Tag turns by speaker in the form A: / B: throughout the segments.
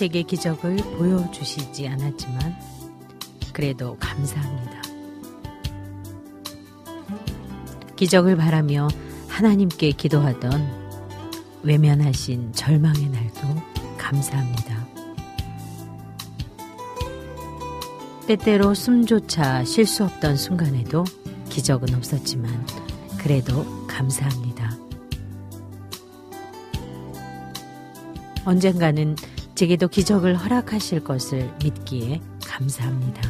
A: 제게 기적을 보여주시지 않았지만 그래도 감사합니다. 기적을 바라며 하나님께 기도하던 외면하신 절망의 날도 감사합니다. 때때로 숨조차 쉴 수 없던 순간에도 기적은 없었지만 그래도 감사합니다. 언젠가는 제게도 기적을 허락하실 것을 믿기에 감사합니다.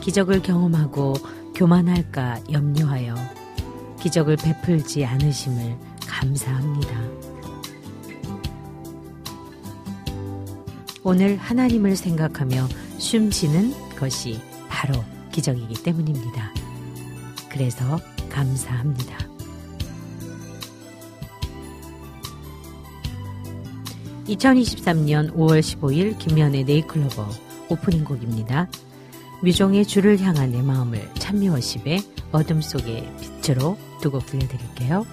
A: 기적을 경험하고 교만할까 염려하여 기적을 베풀지 않으심을 감사합니다. 오늘 하나님을 생각하며 숨 쉬는 것이 바로 기적이기 때문입니다. 그래서 감사합니다. (2023년 5월 15일) 김현의 네이클로버 오프닝 곡입니다. 뮤종의 주를 향한 내 마음을 찬미워십의 어둠 속의 빛으로 두 곡 들려드릴게요.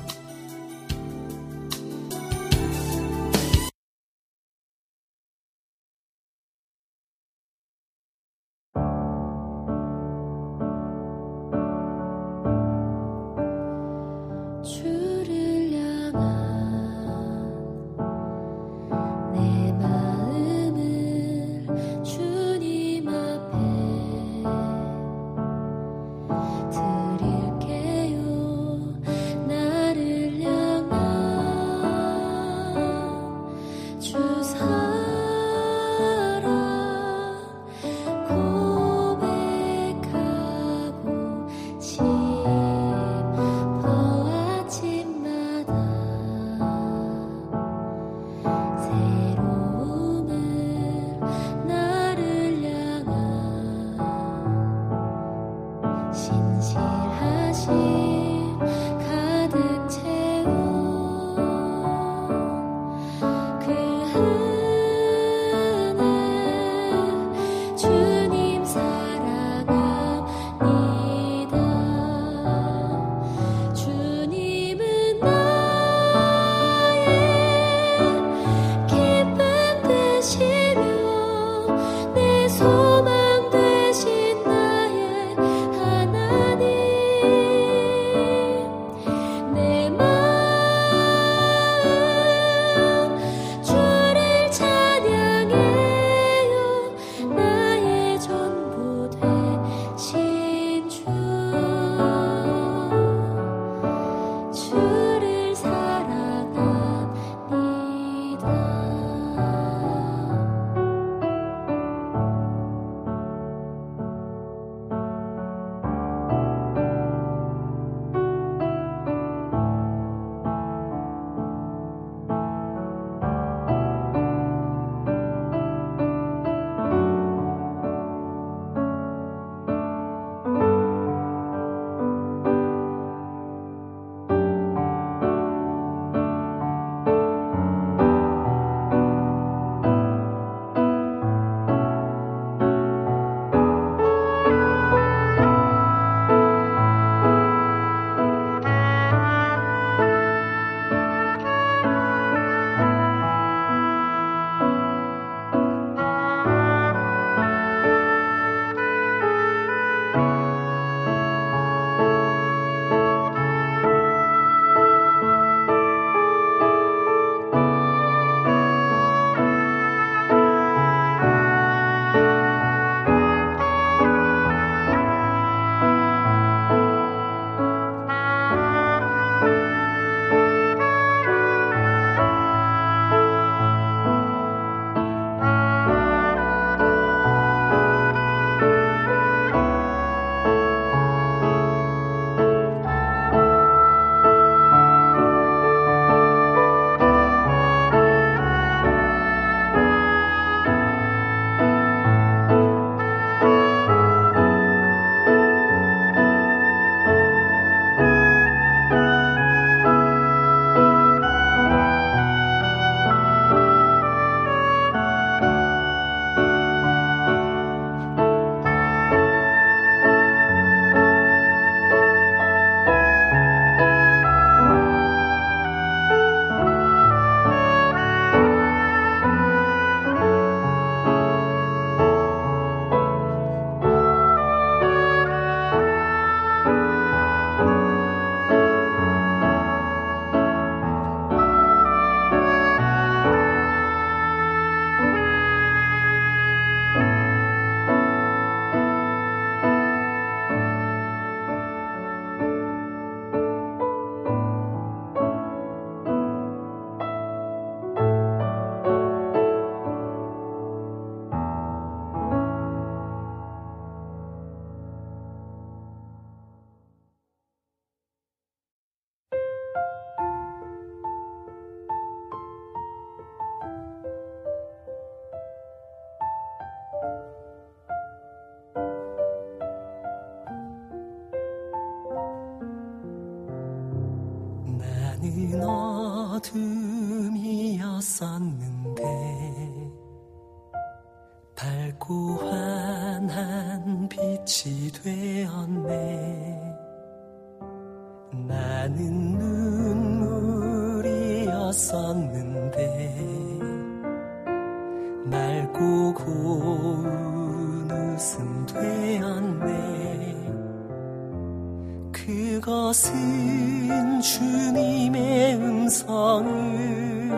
B: 그것은 주님의 음성을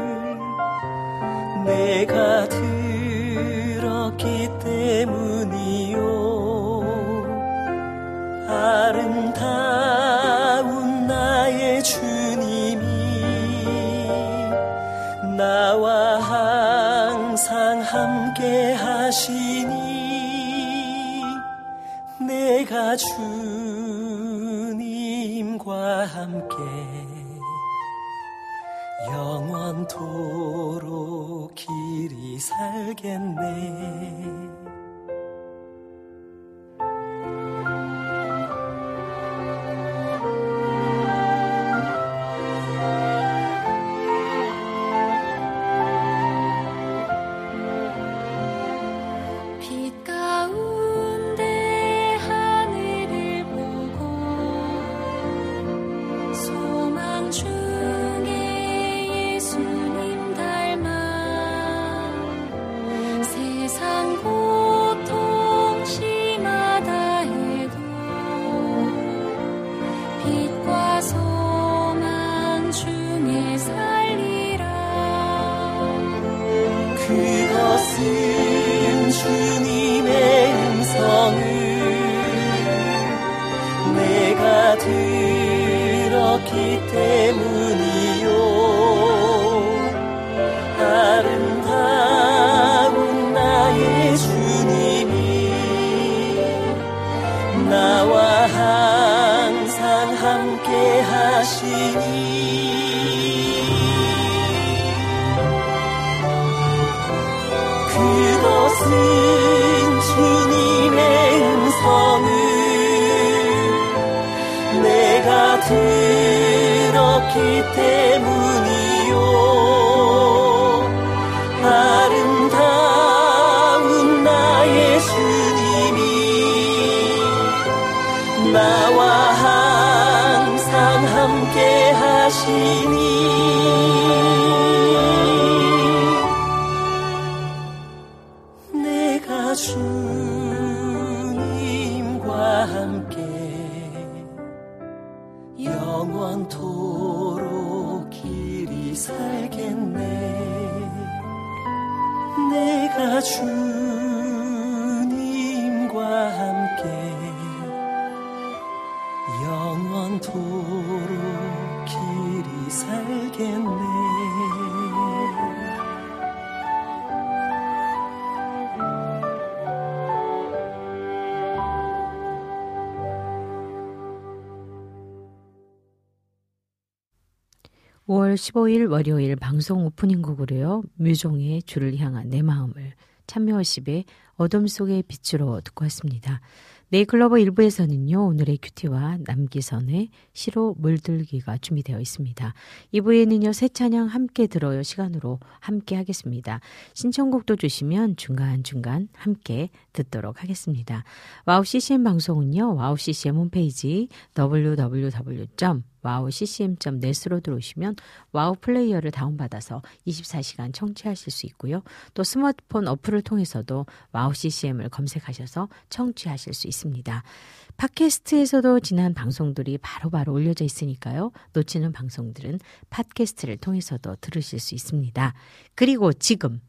B: 내가 들었기 때문이요. 아름다운 나의 주님이 나와 항상 함께 하시니 내가 주 함께 영원토록 길이 살겠네.
A: 15일) 월요일 방송 오프닝 곡으로요 뮤종의 주를 향한 내 마음을 참여십의 어둠 속의 빛으로 듣고 왔습니다. 네잎클로버 1부에서는요, 오늘의 QT와 남기선의 시로 물들기가 준비되어 있습니다. 2부에는요, 새 찬양 함께 들어요 시간으로 함께 하겠습니다. 신청곡도 주시면 중간중간 함께 듣도록 하겠습니다. 와우 CCM 방송은요, 와우 CCM 홈페이지 www.wowccm.net으로 들어오시면 와우 플레이어를 다운받아서 24시간 청취하실 수 있고요. 또 스마트폰 어플을 통해서도 와우 ccm을 검색하셔서 청취하실 수 있습니다. 팟캐스트에서도 지난 방송들이 바로바로 바로 올려져 있으니까요. 놓치는 방송들은 팟캐스트를 통해서도 들으실 수 있습니다. 그리고 지금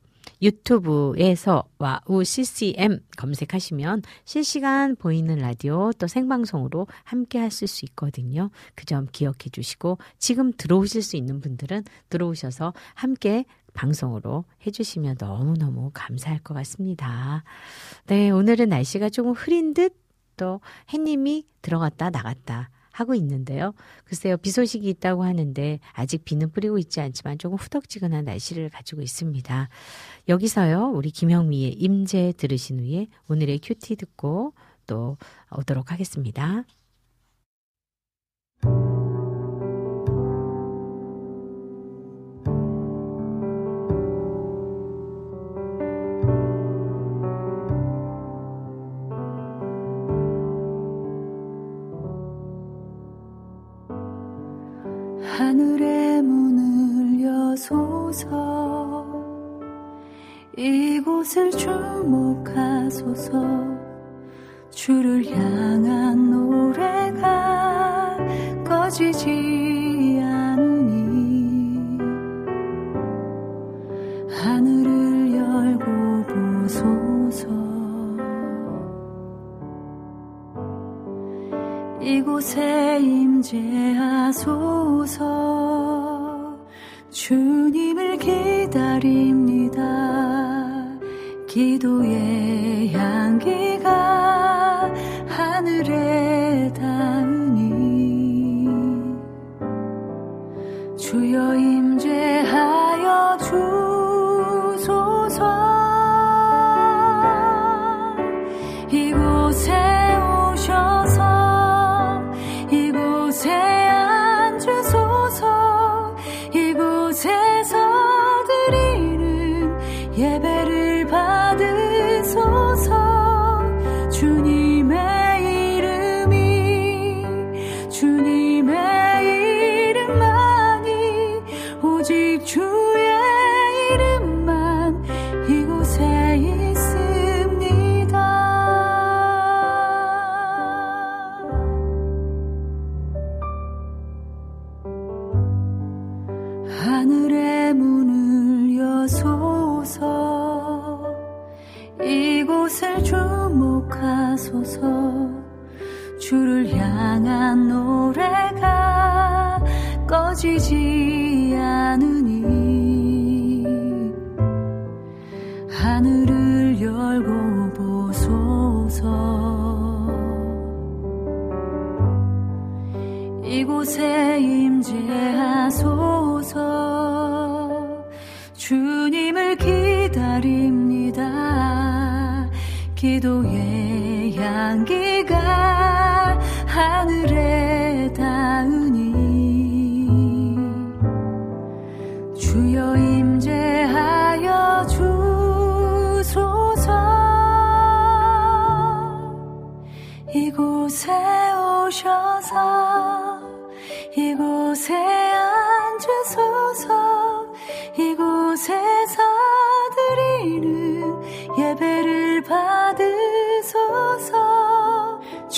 A: 유튜브에서 와우 CCM 검색하시면 실시간 보이는 라디오 또 생방송으로 함께 하실 수 있거든요. 그 점 기억해 주시고 지금 들어오실 수 있는 분들은 들어오셔서 함께 방송으로 해주시면 너무너무 감사할 것 같습니다. 네, 오늘은 날씨가 조금 흐린 듯 또 해님이 들어갔다 나갔다 하고 있는데요. 글쎄요, 비 소식이 있다고 하는데 아직 비는 뿌리고 있지 않지만 조금 후덕지근한 날씨를 가지고 있습니다. 여기서요, 우리 김영미의 임재 들으신 후에 오늘의 큐티 듣고 또 오도록 하겠습니다.
C: 것을 주목하소서. 주를 향한 노래가 꺼지지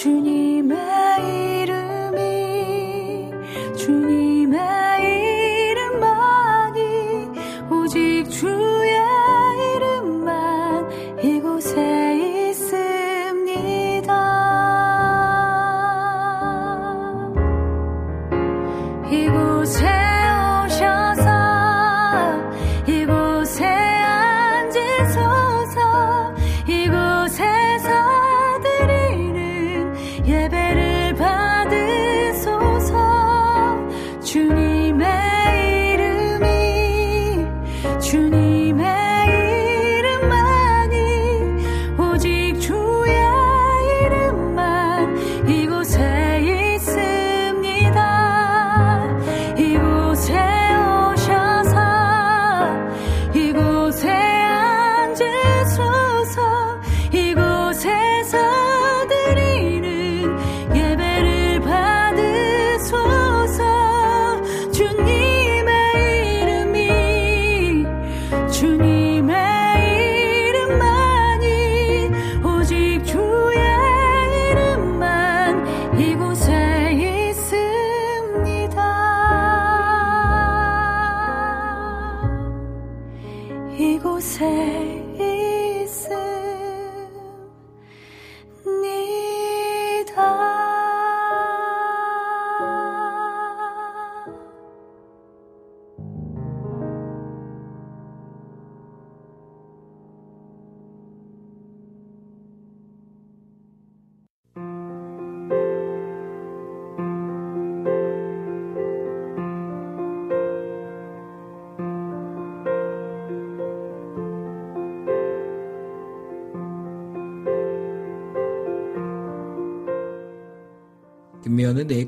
C: 是你每。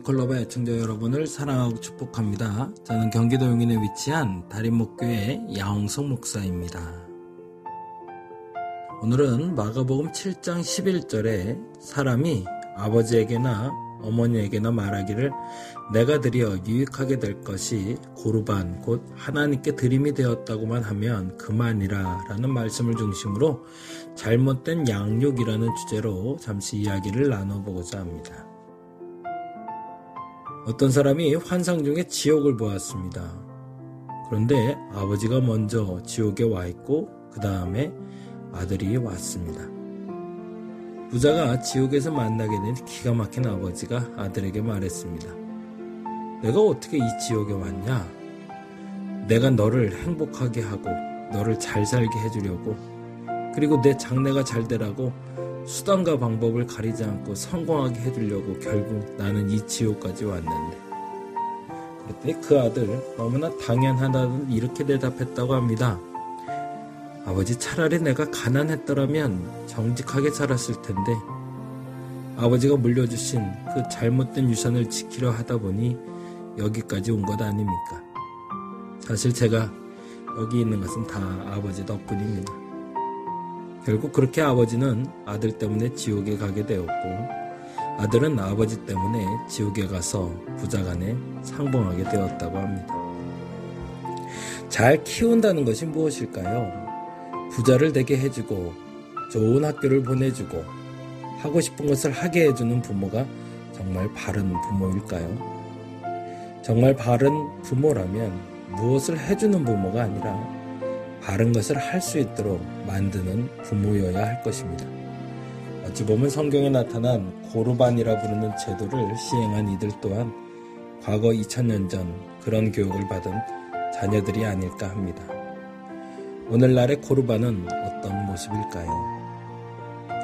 D: 니콜로바 애청자 여러분을 사랑하고 축복합니다. 저는 경기도 용인에 위치한 다림목교의 야홍성 목사입니다. 오늘은 마가복음 7장 11절에 사람이 아버지에게나 어머니에게나 말하기를 내가 드려 유익하게 될 것이 고르반 곧 하나님께 드림이 되었다고만 하면 그만이라 라는 말씀을 중심으로 잘못된 양육이라는 주제로 잠시 이야기를 나눠보고자 합니다. 어떤 사람이 환상 중에 지옥을 보았습니다. 그런데 아버지가 먼저 지옥에 와 있고 그 다음에 아들이 왔습니다. 부자가 지옥에서 만나게 된 기가 막힌 아버지가 아들에게 말했습니다. 내가 어떻게 이 지옥에 왔냐? 내가 너를 행복하게 하고 너를 잘 살게 해주려고 그리고 내 장래가 잘 되라고 수단과 방법을 가리지 않고 성공하게 해주려고 결국 나는 이 지옥까지 왔는데 그랬더니 그 아들 너무나 당연하다는 이렇게 대답했다고 합니다. 아버지 차라리 내가 가난했더라면 정직하게 살았을 텐데 아버지가 물려주신 그 잘못된 유산을 지키려 하다 보니 여기까지 온 것 아닙니까? 사실 제가 여기 있는 것은 다 아버지 덕분입니다. 결국 그렇게 아버지는 아들 때문에 지옥에 가게 되었고 아들은 아버지 때문에 지옥에 가서 부자간에 상봉하게 되었다고 합니다. 잘 키운다는 것이 무엇일까요? 부자를 되게 해주고 좋은 학교를 보내주고 하고 싶은 것을 하게 해주는 부모가 정말 바른 부모일까요? 정말 바른 부모라면 무엇을 해주는 부모가 아니라 바른 것을 할 수 있도록 만드는 부모여야 할 것입니다. 어찌 보면 성경에 나타난 고르반이라 부르는 제도를 시행한 이들 또한 과거 2000년 전 그런 교육을 받은 자녀들이 아닐까 합니다. 오늘날의 고르반은 어떤 모습일까요?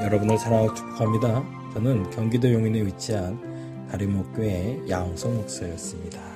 D: 여러분을 사랑하고 축복합니다. 저는 경기도 용인에 위치한 다리목교회 양성 목사였습니다.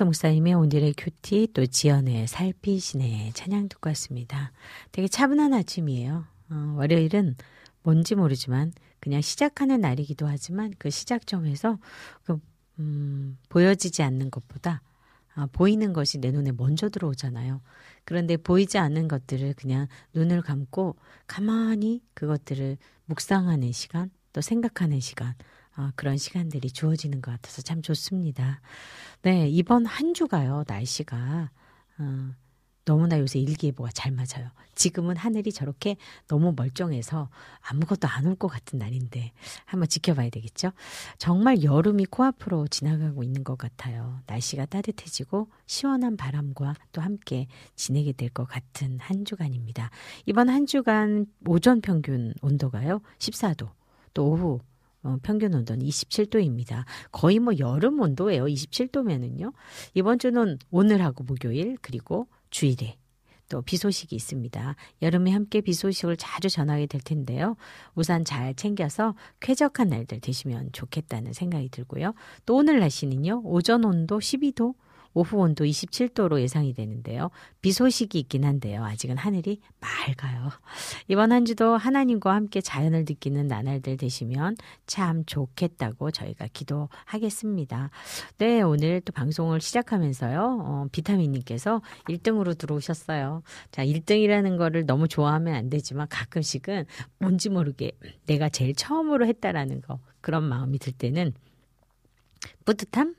A: 양홍석 목사님의 오늘의 큐티 또 지연의 살피시네 찬양 듣고 왔습니다. 되게 차분한 아침이에요. 어, 월요일은 뭔지 모르지만 그냥 시작하는 날이기도 하지만 그 시작점에서 그, 음, 보여지지 않는 것보다 아, 보이는 것이 내 눈에 먼저 들어오잖아요. 그런데 보이지 않는 것들을 그냥 눈을 감고 가만히 그것들을 묵상하는 시간, 또 생각하는 시간, 어, 그런 시간들이 주어지는 것 같아서 참 좋습니다. 네, 이번 한 주가요, 날씨가, 어, 너무나 요새 일기예보가 잘 맞아요. 지금은 하늘이 저렇게 너무 멀쩡해서 아무것도 안 올 것 같은 날인데 한번 지켜봐야 되겠죠? 정말 여름이 코앞으로 지나가고 있는 것 같아요. 날씨가 따뜻해지고 시원한 바람과 또 함께 지내게 될 것 같은 한 주간입니다. 이번 한 주간 오전 평균 온도가요, 14도. 또 오후 어, 평균 온도는 27도입니다. 거의 뭐 여름 온도예요. 27도면은요. 이번 주는 오늘하고 목요일 그리고 주일에 또 비 소식이 있습니다. 여름에 함께 비 소식을 자주 전하게 될 텐데요. 우산 잘 챙겨서 쾌적한 날들 되시면 좋겠다는 생각이 들고요. 또 오늘 날씨는요. 오전 온도 12도, 오후 온도 27도로 예상이 되는데요. 비 소식이 있긴 한데요. 아직은 하늘이 맑아요. 이번 한 주도 하나님과 함께 자연을 느끼는 나날들 되시면 참 좋겠다고 저희가 기도하겠습니다. 네, 오늘 또 방송을 시작하면서요. 어, 비타민님께서 1등으로 들어오셨어요. 자, 1등이라는 거를 너무 좋아하면 안 되지만 가끔씩은 뭔지 모르게 내가 제일 처음으로 했다라는 거 그런 마음이 들 때는 뿌듯함?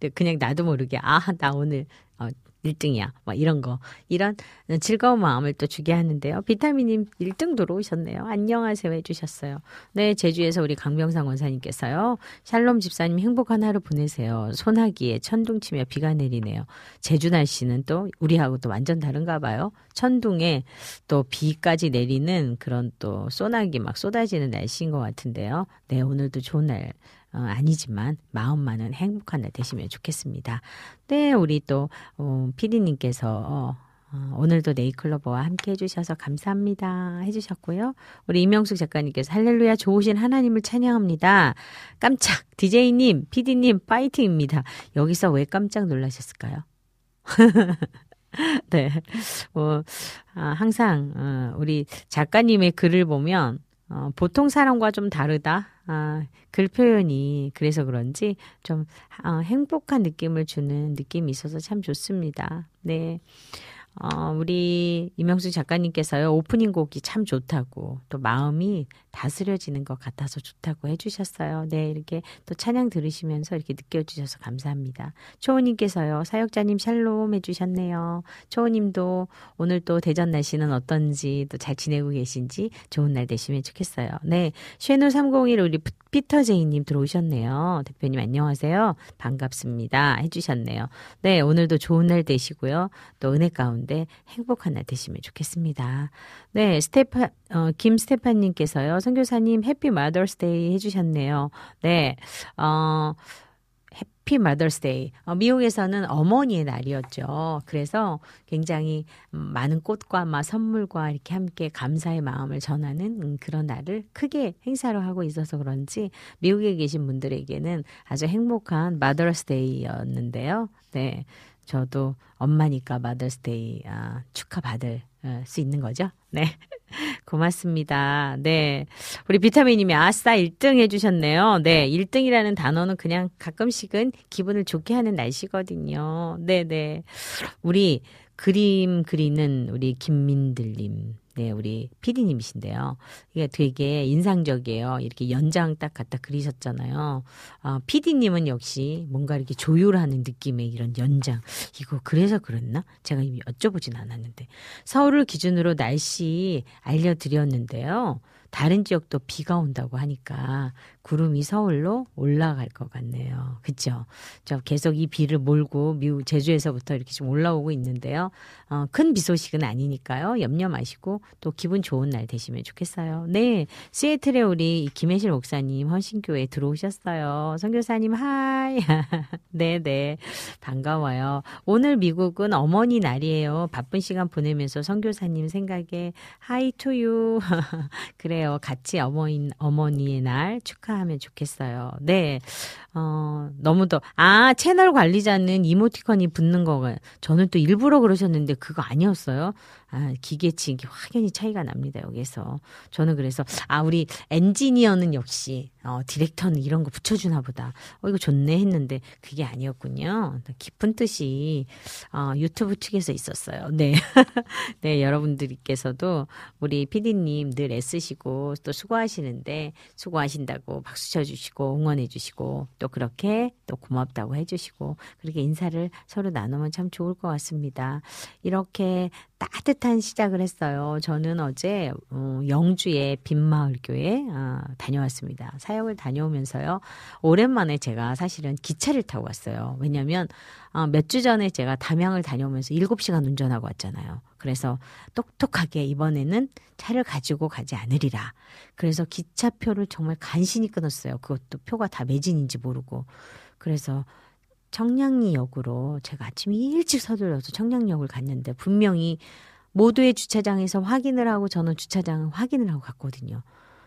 A: 네, 그냥 나도 모르게 아 나 오늘 어, 1등이야. 막 이런 거. 이런 즐거운 마음을 또 주게 하는데요. 비타민님 1등 들어오셨네요. 안녕하세요 해주셨어요. 네, 제주에서 우리 강병상 원사님께서요. 샬롬 집사님 행복한 하루 보내세요. 소나기에 천둥 치며 비가 내리네요. 제주 날씨는 또 우리하고 또 완전 다른가 봐요. 천둥에 또 비까지 내리는 그런 또 소나기 막 쏟아지는 날씨인 것 같은데요. 네, 오늘도 좋은 날 어, 아니지만 마음만은 행복한 날 되시면 좋겠습니다. 네, 우리 또 어, 피디님께서 어, 오늘도 네이클로버와 함께 해주셔서 감사합니다. 해주셨고요. 우리 이명숙 작가님께서 할렐루야 좋으신 하나님을 찬양합니다. 깜짝 DJ님, PD님 파이팅입니다. 여기서 왜 깜짝 놀라셨을까요? 네. 뭐, 아, 항상, 어, 우리 작가님의 글을 보면, 어, 보통 사람과 좀 다르다. 아, 글 표현이 그래서 그런지 좀 어, 행복한 느낌을 주는 느낌이 있어서 참 좋습니다. 네. 어, 우리 이명수 작가님께서요, 오프닝 곡이 참 좋다고, 또 마음이 다스려지는 것 같아서 좋다고 해주셨어요. 네, 이렇게 또 찬양 들으시면서 이렇게 느껴주셔서 감사합니다. 초호님께서요, 사역자님 샬롬 해주셨네요. 초호님도 오늘 또 대전 날씨는 어떤지 또 잘 지내고 계신지 좋은 날 되시면 좋겠어요. 네, 쉐누 301 우리 피터 제이님 들어오셨네요. 대표님 안녕하세요. 반갑습니다. 해주셨네요. 네, 오늘도 좋은 날 되시고요. 또 은혜 가운데 행복한 날 되시면 좋겠습니다. 네, 스테파, 어, 김스테파님께서요. 선교사님 Happy Mother's Day 해주셨네요. 네, 어, Happy Mother's Day. 어, 미국에서는 어머니의 날이었죠. 그래서 굉장히 많은 꽃과 막 선물과 이렇게 함께 감사의 마음을 전하는 음, 그런 날을 크게 행사를 하고 있어서 그런지 미국에 계신 분들에게는 아주 행복한 마더스데이였는데요. 네. 저도 엄마니까 마더스데이 아, 축하받을 어, 수 있는 거죠. 네. 고맙습니다. 네. 우리 비타민님이 아싸 1등 해주셨네요. 네. 1등이라는 단어는 그냥 가끔씩은 기분을 좋게 하는 날씨거든요. 네네. 네. 우리 그림 그리는 우리 김민들님. 네, 우리 피디님이신데요. 이게 되게 인상적이에요. 이렇게 연장 딱 갖다 그리셨잖아요. 아, 피디님은 역시 뭔가 이렇게 조율하는 느낌의 이런 연장. 이거 그래서 그랬나? 제가 이미 여쭤보진 않았는데. 서울을 기준으로 날씨 알려드렸는데요. 다른 지역도 비가 온다고 하니까 구름이 서울로 올라갈 것 같네요. 저 계속 이 비를 몰고 미국 제주에서부터 이렇게 좀 올라오고 있는데요. 어, 큰비 소식은 아니니까요. 염려 마시고 또 기분 좋은 날 되시면 좋겠어요. 네. 시애틀에 우리 김혜실 목사님 헌신교회 들어오셨어요. 선교사님 hi. 네 네. 반가워요. 오늘 미국은 어머니 날이에요. 바쁜 시간 보내면서 선교사님 생각에 hi to you. 그래요. 같이 어머니, 어머니의 날 축하 하면 좋겠어요. 네. 어, 너무도, 아, 채널 관리자는 이모티콘이 붙는 거가, 저는 또 일부러 그러셨는데 그거 아니었어요. 아, 기계치 이게 확연히 차이가 납니다, 여기서. 저는 그래서, 아, 우리 엔지니어는 역시, 어, 디렉터는 이런 거 붙여주나 보다. 어, 이거 좋네 했는데, 그게 아니었군요. 깊은 뜻이, 어, 유튜브 측에서 있었어요. 네. 네, 여러분들께서도 우리 피디님 늘 애쓰시고 또 수고하시는데, 수고하신다고 박수 쳐주시고, 응원해주시고, 또 그렇게 또 고맙다고 해주시고, 그렇게 인사를 서로 나누면 참 좋을 것 같습니다. 이렇게 따뜻한 시작을 했어요. 저는 어제 어, 영주의 빈마을교회 아, 다녀왔습니다. 사역을 다녀오면서요. 오랜만에 제가 사실은 기차를 타고 왔어요. 왜냐하면 어, 몇주 전에 제가 담양을 다녀오면서 7시간 운전하고 왔잖아요. 그래서 똑똑하게 이번에는 차를 가지고 가지 않으리라. 그래서 기차표를 정말 간신히 끊었어요. 그것도 표가 다 매진인지 모르고. 그래서 청량리역으로 제가 아침 일찍 서둘러서 청량역을 갔는데 분명히 모두의 주차장에서 확인을 하고 저는 주차장을 확인을 하고 갔거든요.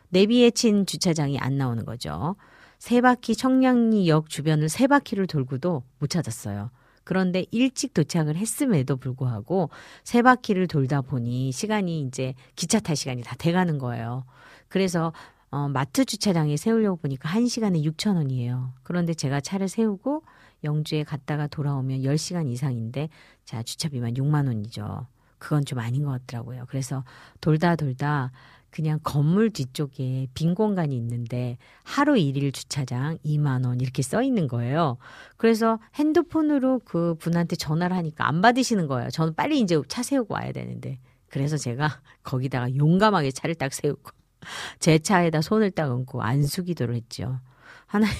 A: 내비에 친 주차장이 안 나오는 거죠. 세 바퀴 청량리역 주변을 세 바퀴를 돌고도 못 찾았어요. 그런데 일찍 도착을 했음에도 불구하고 세 바퀴를 돌다 보니 시간이 이제 기차 탈 시간이 다 돼가는 거예요. 그래서 어, 마트 주차장에 세우려고 보니까 1시간에 6천 원이에요. 그런데 제가 차를 세우고 영주에 갔다가 돌아오면 10시간 이상인데 자 주차비만 6만 원이죠. 그건 좀 아닌 것 같더라고요. 그래서 돌다 돌다 그냥 건물 뒤쪽에 빈 공간이 있는데 하루 일일 주차장 2만 원 이렇게 써 있는 거예요. 그래서 핸드폰으로 그 분한테 전화를 하니까 안 받으시는 거예요. 저는 빨리 이제 차 세우고 와야 되는데. 그래서 제가 거기다가 용감하게 차를 딱 세우고 제 차에다 손을 딱 얹고 안수기도를 했죠. 하나님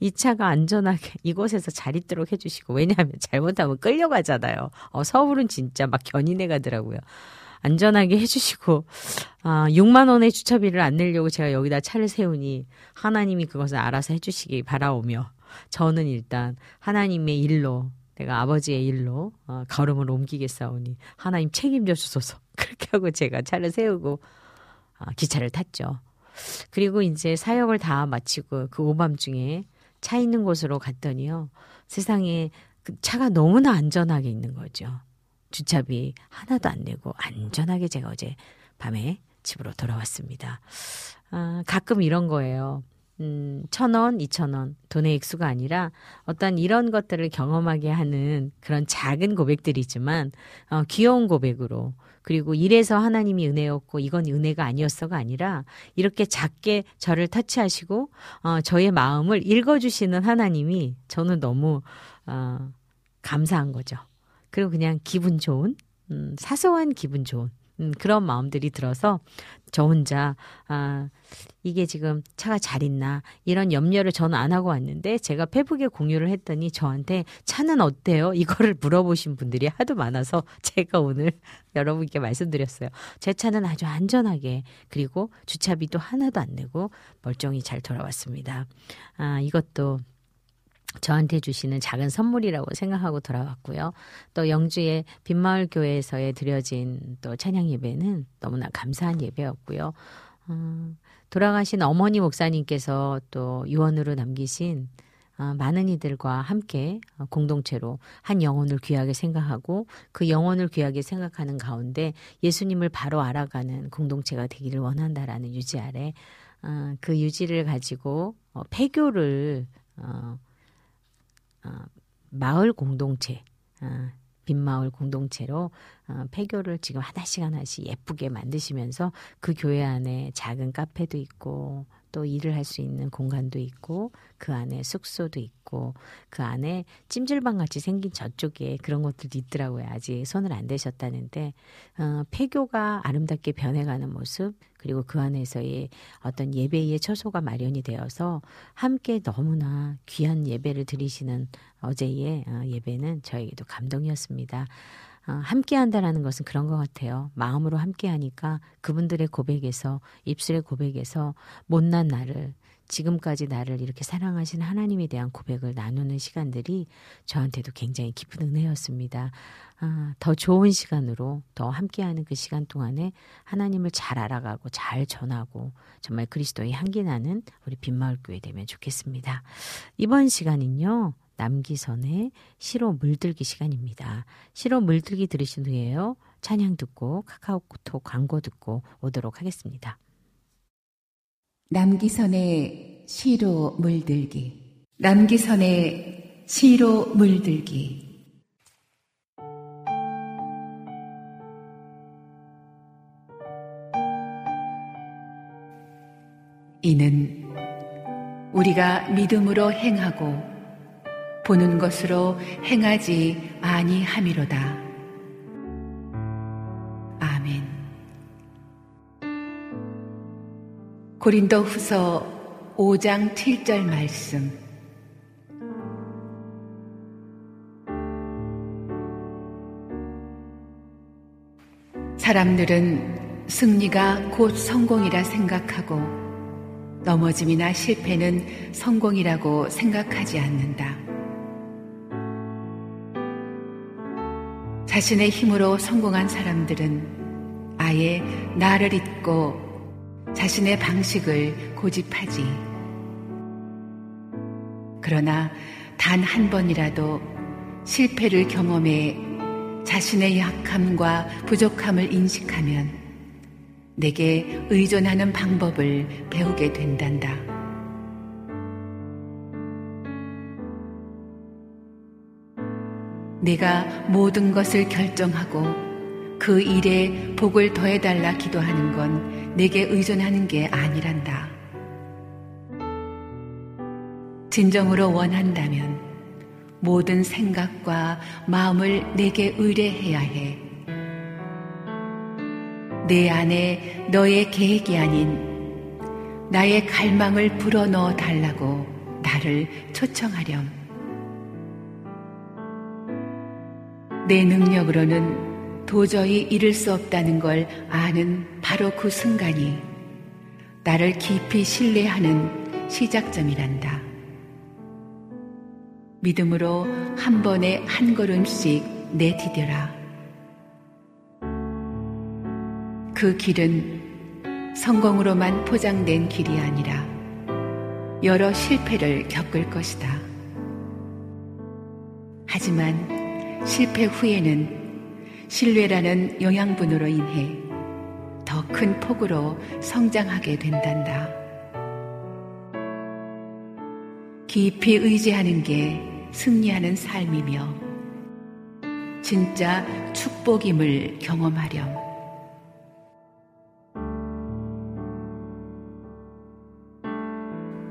A: 이 차가 안전하게 이곳에서 잘 있도록 해주시고 왜냐하면 잘못하면 끌려가잖아요. 어, 서울은 진짜 막 견인해 가더라고요. 안전하게 해주시고 아 6만 원의 주차비를 안 내려고 제가 여기다 차를 세우니 하나님이 그것을 알아서 해주시기 바라오며 저는 일단 하나님의 일로 내가 아버지의 일로 어, 걸음을 옮기겠사오니 하나님 책임져 주소서 그렇게 하고 제가 차를 세우고 아, 기차를 탔죠. 그리고 이제 사역을 다 마치고 그 오밤중에 차 있는 곳으로 갔더니요. 세상에 그 차가 너무나 안전하게 있는 거죠. 주차비 하나도 안 내고 안전하게 제가 어제 밤에 집으로 돌아왔습니다. 아, 가끔 이런 거예요. 음, 천 원, 이천 원, 돈의 액수가 아니라 어떤 이런 것들을 경험하게 하는 그런 작은 고백들이지만, 어, 귀여운 고백으로, 그리고 이래서 하나님이 은혜였고, 이건 은혜가 아니었어가 아니라, 이렇게 작게 저를 터치하시고, 어, 저의 마음을 읽어주시는 하나님이 저는 너무, 어, 감사한 거죠. 그리고 그냥 기분 좋은, 음, 사소한 기분 좋은, 음, 그런 마음들이 들어서 저 혼자 아 이게 지금 차가 잘 있나 이런 염려를 저는 안 하고 왔는데 제가 페북에 공유를 했더니 저한테 차는 어때요? 이거를 물어보신 분들이 하도 많아서 제가 오늘 여러분께 말씀드렸어요. 제 차는 아주 안전하게 그리고 주차비도 하나도 안 내고 멀쩡히 잘 돌아왔습니다. 아 이것도 저한테 주시는 작은 선물이라고 생각하고 돌아왔고요. 또 영주의 빈마을 교회에서의 드려진 또 찬양 예배는 너무나 감사한 예배였고요. 어, 돌아가신 어머니 목사님께서 또 유언으로 남기신 어, 많은 이들과 함께 공동체로 한 영혼을 귀하게 생각하고 그 영혼을 귀하게 생각하는 가운데 예수님을 바로 알아가는 공동체가 되기를 원한다라는 유지 아래 어, 그 유지를 가지고 어, 폐교를 어, 어, 마을 공동체, 어, 빈마을 공동체로 어, 폐교를 지금 하나씩 하나씩 예쁘게 만드시면서 그 교회 안에 작은 카페도 있고 또 일을 할 수 있는 공간도 있고 그 안에 숙소도 있고 그 안에 찜질방 같이 생긴 저쪽에 그런 것들도 있더라고요. 아직 손을 안 대셨다는데 어, 폐교가 아름답게 변해가는 모습 그리고 그 안에서의 어떤 예배의 처소가 마련이 되어서 함께 너무나 귀한 예배를 드리시는 어제의 어, 예배는 저에게도 감동이었습니다. 어, 함께 한다라는 것은 그런 것 같아요. 마음으로 함께 하니까 그분들의 고백에서, 입술의 고백에서 못난 나를 지금까지 나를 이렇게 사랑하신 하나님에 대한 고백을 나누는 시간들이 저한테도 굉장히 깊은 은혜였습니다. 아, 더 좋은 시간으로 더 함께하는 그 시간 동안에 하나님을 잘 알아가고 잘 전하고 정말 그리스도의 향기 나는 우리 빈마을교회 되면 좋겠습니다. 이번 시간은요. 남기선의 시로 물들기 시간입니다. 시로 물들기 들으신 후에요. 찬양 듣고 카카오톡 광고 듣고 오도록 하겠습니다.
E: 남기선의 시로 물들기 남기선의 시로 물들기 이는 우리가 믿음으로 행하고 보는 것으로 행하지 아니함이로다. 아멘. 고린도 후서 5장 7절 말씀. 사람들은 승리가 곧 성공이라 생각하고 넘어짐이나 실패는 성공이라고 생각하지 않는다. 자신의 힘으로 성공한 사람들은 아예 나를 잊고 자신의 방식을 고집하지. 그러나 단 한 번이라도 실패를 경험해 자신의 약함과 부족함을 인식하면 내게 의존하는 방법을 배우게 된단다. 내가 모든 것을 결정하고 그 일에 복을 더해달라 기도하는 건 내게 의존하는 게 아니란다. 진정으로 원한다면 모든 생각과 마음을 내게 의뢰해야 해. 내 안에 너의 계획이 아닌 나의 갈망을 불어넣어 달라고 나를 초청하렴. 내 능력으로는 도저히 이룰 수 없다는 걸 아는 바로 그 순간이 나를 깊이 신뢰하는 시작점이란다. 믿음으로 한 번에 한 걸음씩 내디뎌라. 그 길은 성공으로만 포장된 길이 아니라 여러 실패를 겪을 것이다. 하지만 실패 후에는 신뢰라는 영양분으로 인해 더 큰 폭으로 성장하게 된단다. 깊이 의지하는 게 승리하는 삶이며 진짜 축복임을 경험하렴.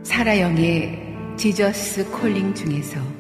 E: 사라영의 지저스 콜링 중에서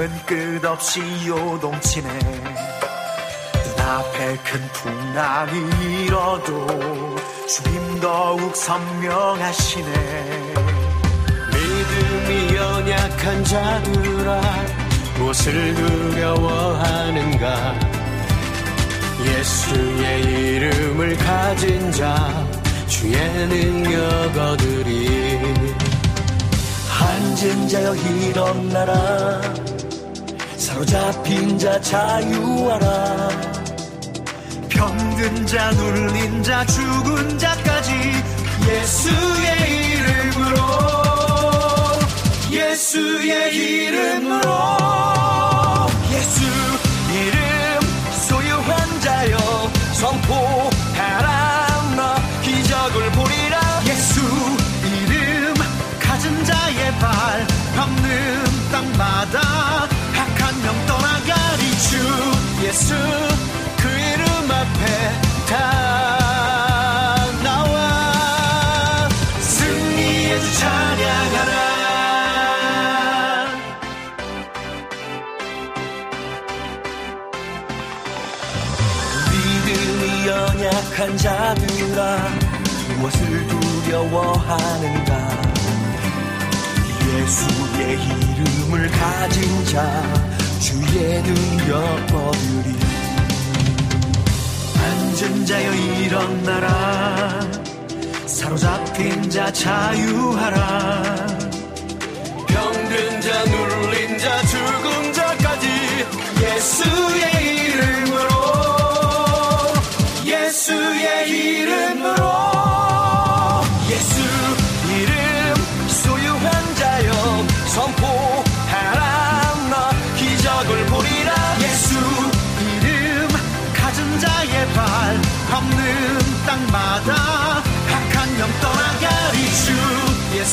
F: 은 끝없이 요동치네. 눈앞에 큰 풍랑이 일어도 주님 더욱 선명하시네.
G: 믿음이 연약한 자들아 무엇을 두려워하는가? 예수의 이름을 가진 자 주의 능력 얻으리.
F: 앉은 자여 일어나라 사로잡힌 자 자유하라. 병든 자 눌린 자 죽은 자까지 예수의 이름으로 예수의 이름으로. 예수 이름 소유한 자여 선포하라 너 기적을 보리라. 예수 이름 가진 자의 발 밟는 땅마다 주 예수 그 이름 앞에 다 나와. 승리의 주 찬양하라. 믿음이 연약한 자들아 무엇을 두려워하는가? 예수의 이름을 가진 자 주의 능력 얻으리 앉은 자여 일어나라 사로잡힌 자 자유하라. 병든 자 눌린 자 죽은 자까지 예수의 이름으로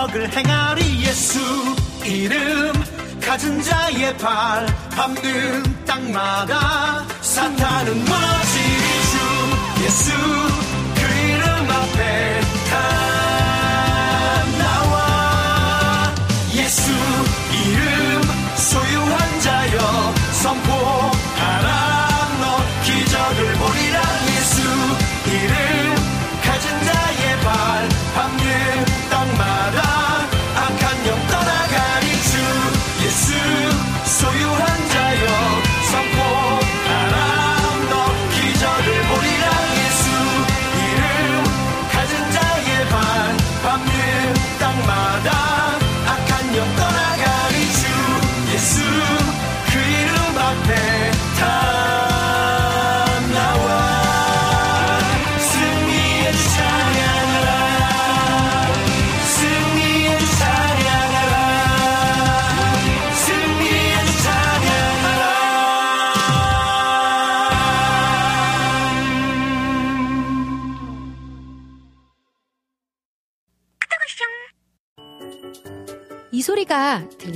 F: 적을 행하리 예수. 이름 가진 자의 발 밟는 땅마다 사탄은 무너지리 주 예수 그 이름 앞에 다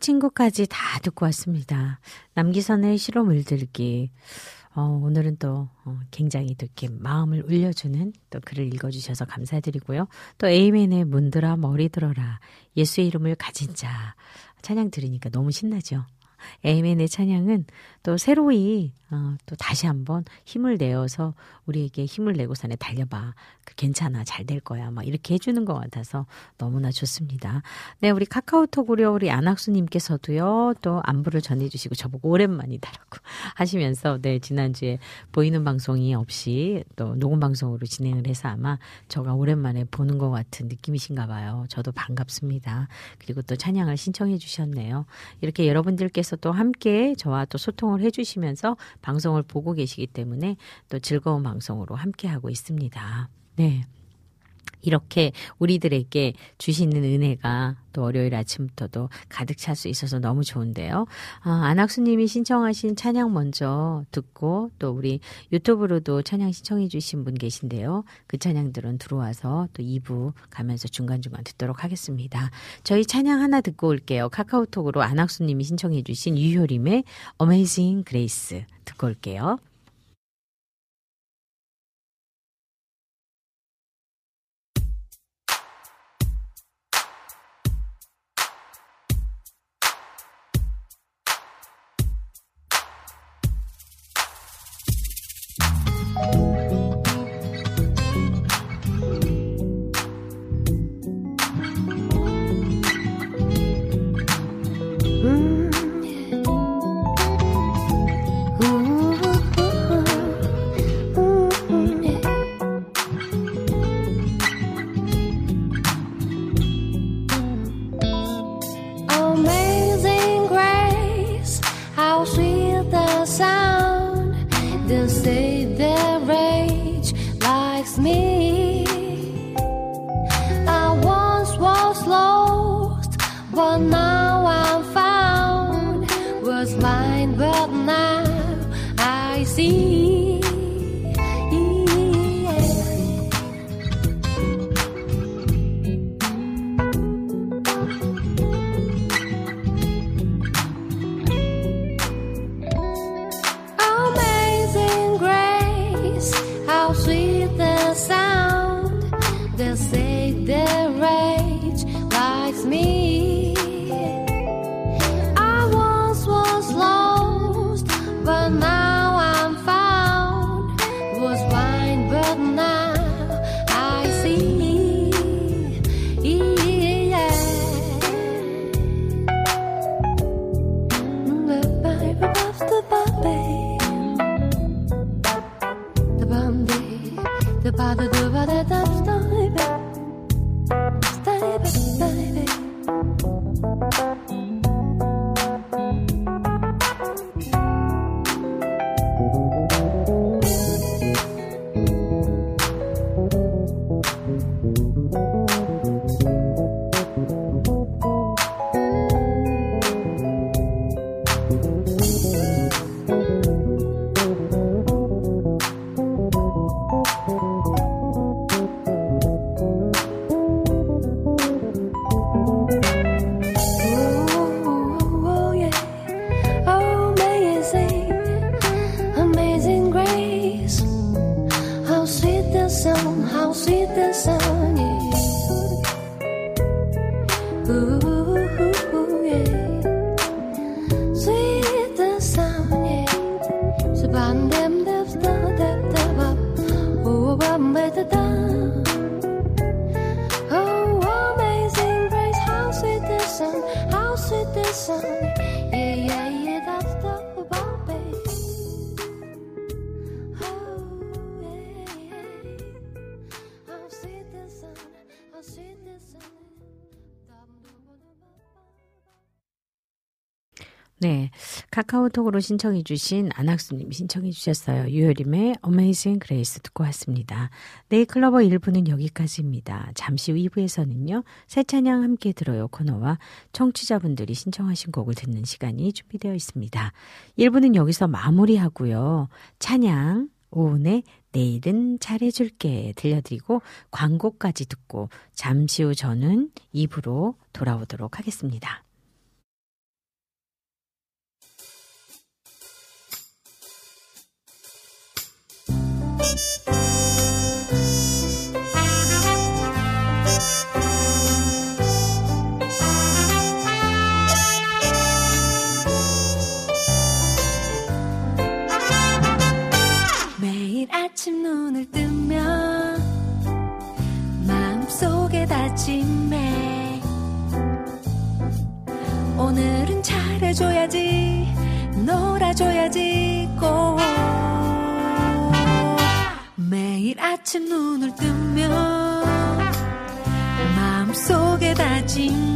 A: 친구까지 다 듣고 왔습니다. 남기선의 시로 물들기. 어, 오늘은 또 어, 굉장히 또 이렇게 마음을 울려주는 또 글을 읽어주셔서 감사드리고요. 또 에이맨의 문들아 머리 들어라 예수의 이름을 가진 자 찬양 들으니까 너무 신나죠. 에이맨의 찬양은 또 새로이 어, 또 다시 한번 힘을 내어서 우리에게 힘을 내고 산에 달려봐. 그 괜찮아. 잘 될 거야. 막 이렇게 해주는 것 같아서 너무나 좋습니다. 네, 우리 카카오톡으로 우리 안학수님께서도요, 또 안부를 전해주시고 저보고 오랜만이다라고 하시면서, 네, 지난주에 보이는 방송이 없이 또 녹음 방송으로 진행을 해서 아마 저가 오랜만에 보는 것 같은 느낌이신가 봐요. 저도 반갑습니다. 그리고 또 찬양을 신청해 주셨네요. 이렇게 여러분들께서 또 함께 저와 또 소통을 해주시면서 방송을 보고 계시기 때문에 또 즐거운 방송으로 함께하고 있습니다. 네. 이렇게 우리들에게 주시는 은혜가 또 월요일 아침부터도 가득 찰 수 있어서 너무 좋은데요. 아, 안학수님이 신청하신 찬양 먼저 듣고 또 우리 유튜브로도 찬양 신청해 주신 분 계신데요. 그 찬양들은 들어와서 또 2부 가면서 중간중간 듣도록 하겠습니다. 저희 찬양 하나 듣고 올게요. 카카오톡으로 안학수님이 신청해 주신 유효림의 Amazing Grace 듣고 올게요. 카카오톡으로 신청해 주신 안학수님 신청해 주셨어요. 유효림의 Amazing Grace 듣고 왔습니다. 네이클로버 1부는 여기까지입니다. 잠시 후 2부에서는요, 새 찬양 함께 들어요 코너와 청취자분들이 신청하신 곡을 듣는 시간이 준비되어 있습니다. 1부는 여기서 마무리하고요. 찬양, 오은의 내일은 잘해줄게 들려드리고 광고까지 듣고 잠시 후 저는 2부로 돌아오도록 하겠습니다.
H: 아침 눈을 뜨면 마음속에 다짐해. 오늘은 잘해줘야지 놀아줘야지 꼭
C: 아침 눈을 뜨면 마음속에 다짐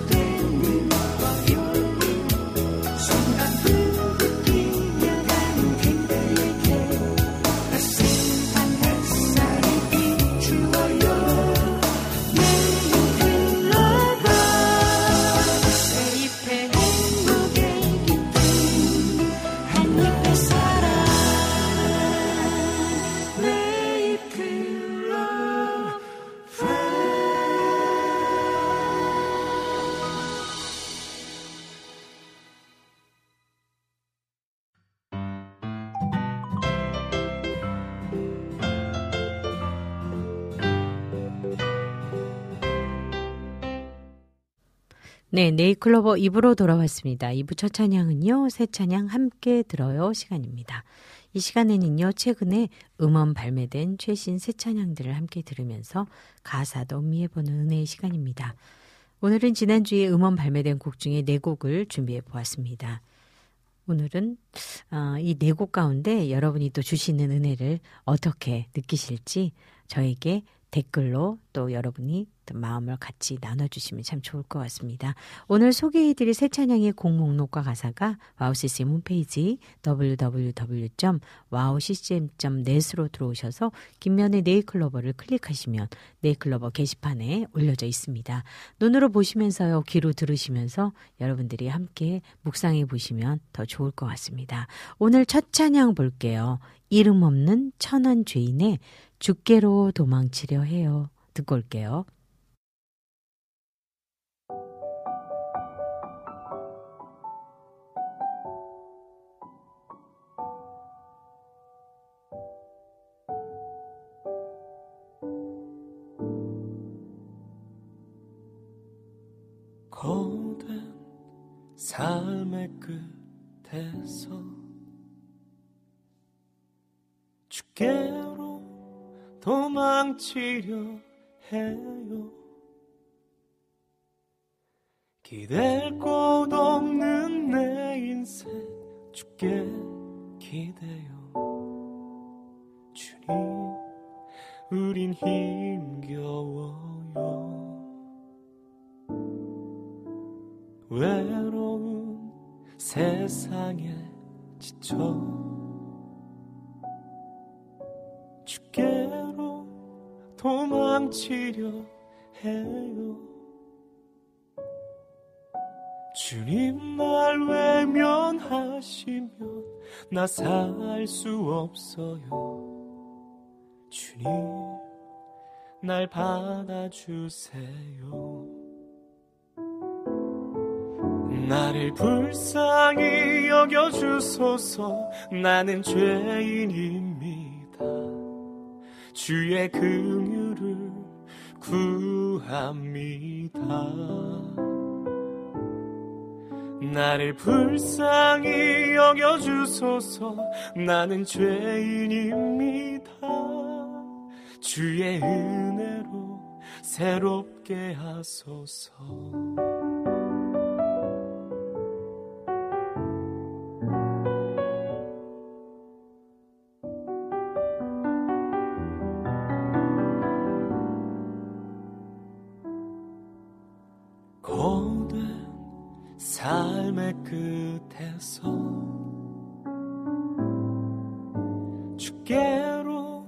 A: 네, 네이클로버 2부로 돌아왔습니다. 2부 첫 찬양은요, 새 찬양 함께 들어요 시간입니다. 이 시간에는요, 최근에 음원 발매된 최신 새 찬양들을 함께 들으면서 가사도 음미해보는 은혜의 시간입니다. 오늘은 지난주에 음원 발매된 곡 중에 네 곡을 준비해 보았습니다. 오늘은 어, 이네 곡 가운데 여러분이 또 주시는 은혜를 어떻게 느끼실지 저에게 댓글로 또 여러분이 마음을 같이 나눠주시면 참 좋을 것 같습니다. 오늘 소개해드릴 새 찬양의 곡 목록과 가사가 와우CCM 홈페이지 www.wowccm.net으로 들어오셔서 김면의 네이클로버를 클릭하시면 네이클로버 게시판에 올려져 있습니다. 눈으로 보시면서요, 귀로 들으시면서 여러분들이 함께 묵상해 보시면 더 좋을 것 같습니다. 오늘 첫 찬양 볼게요. 이름 없는 천한 죄인의 죽게로 도망치려 해요. 듣고
G: 올게요. 도망치려 나 살 수 없어요. 주님 날 받아주세요. 나를 불쌍히 여겨주소서 나는 죄인입니다. 주의 긍휼을 구합니다. 나를 불쌍히 여겨주소서 나는 죄인입니다. 주의 은혜로 새롭게 하소서. 곁에서 주께로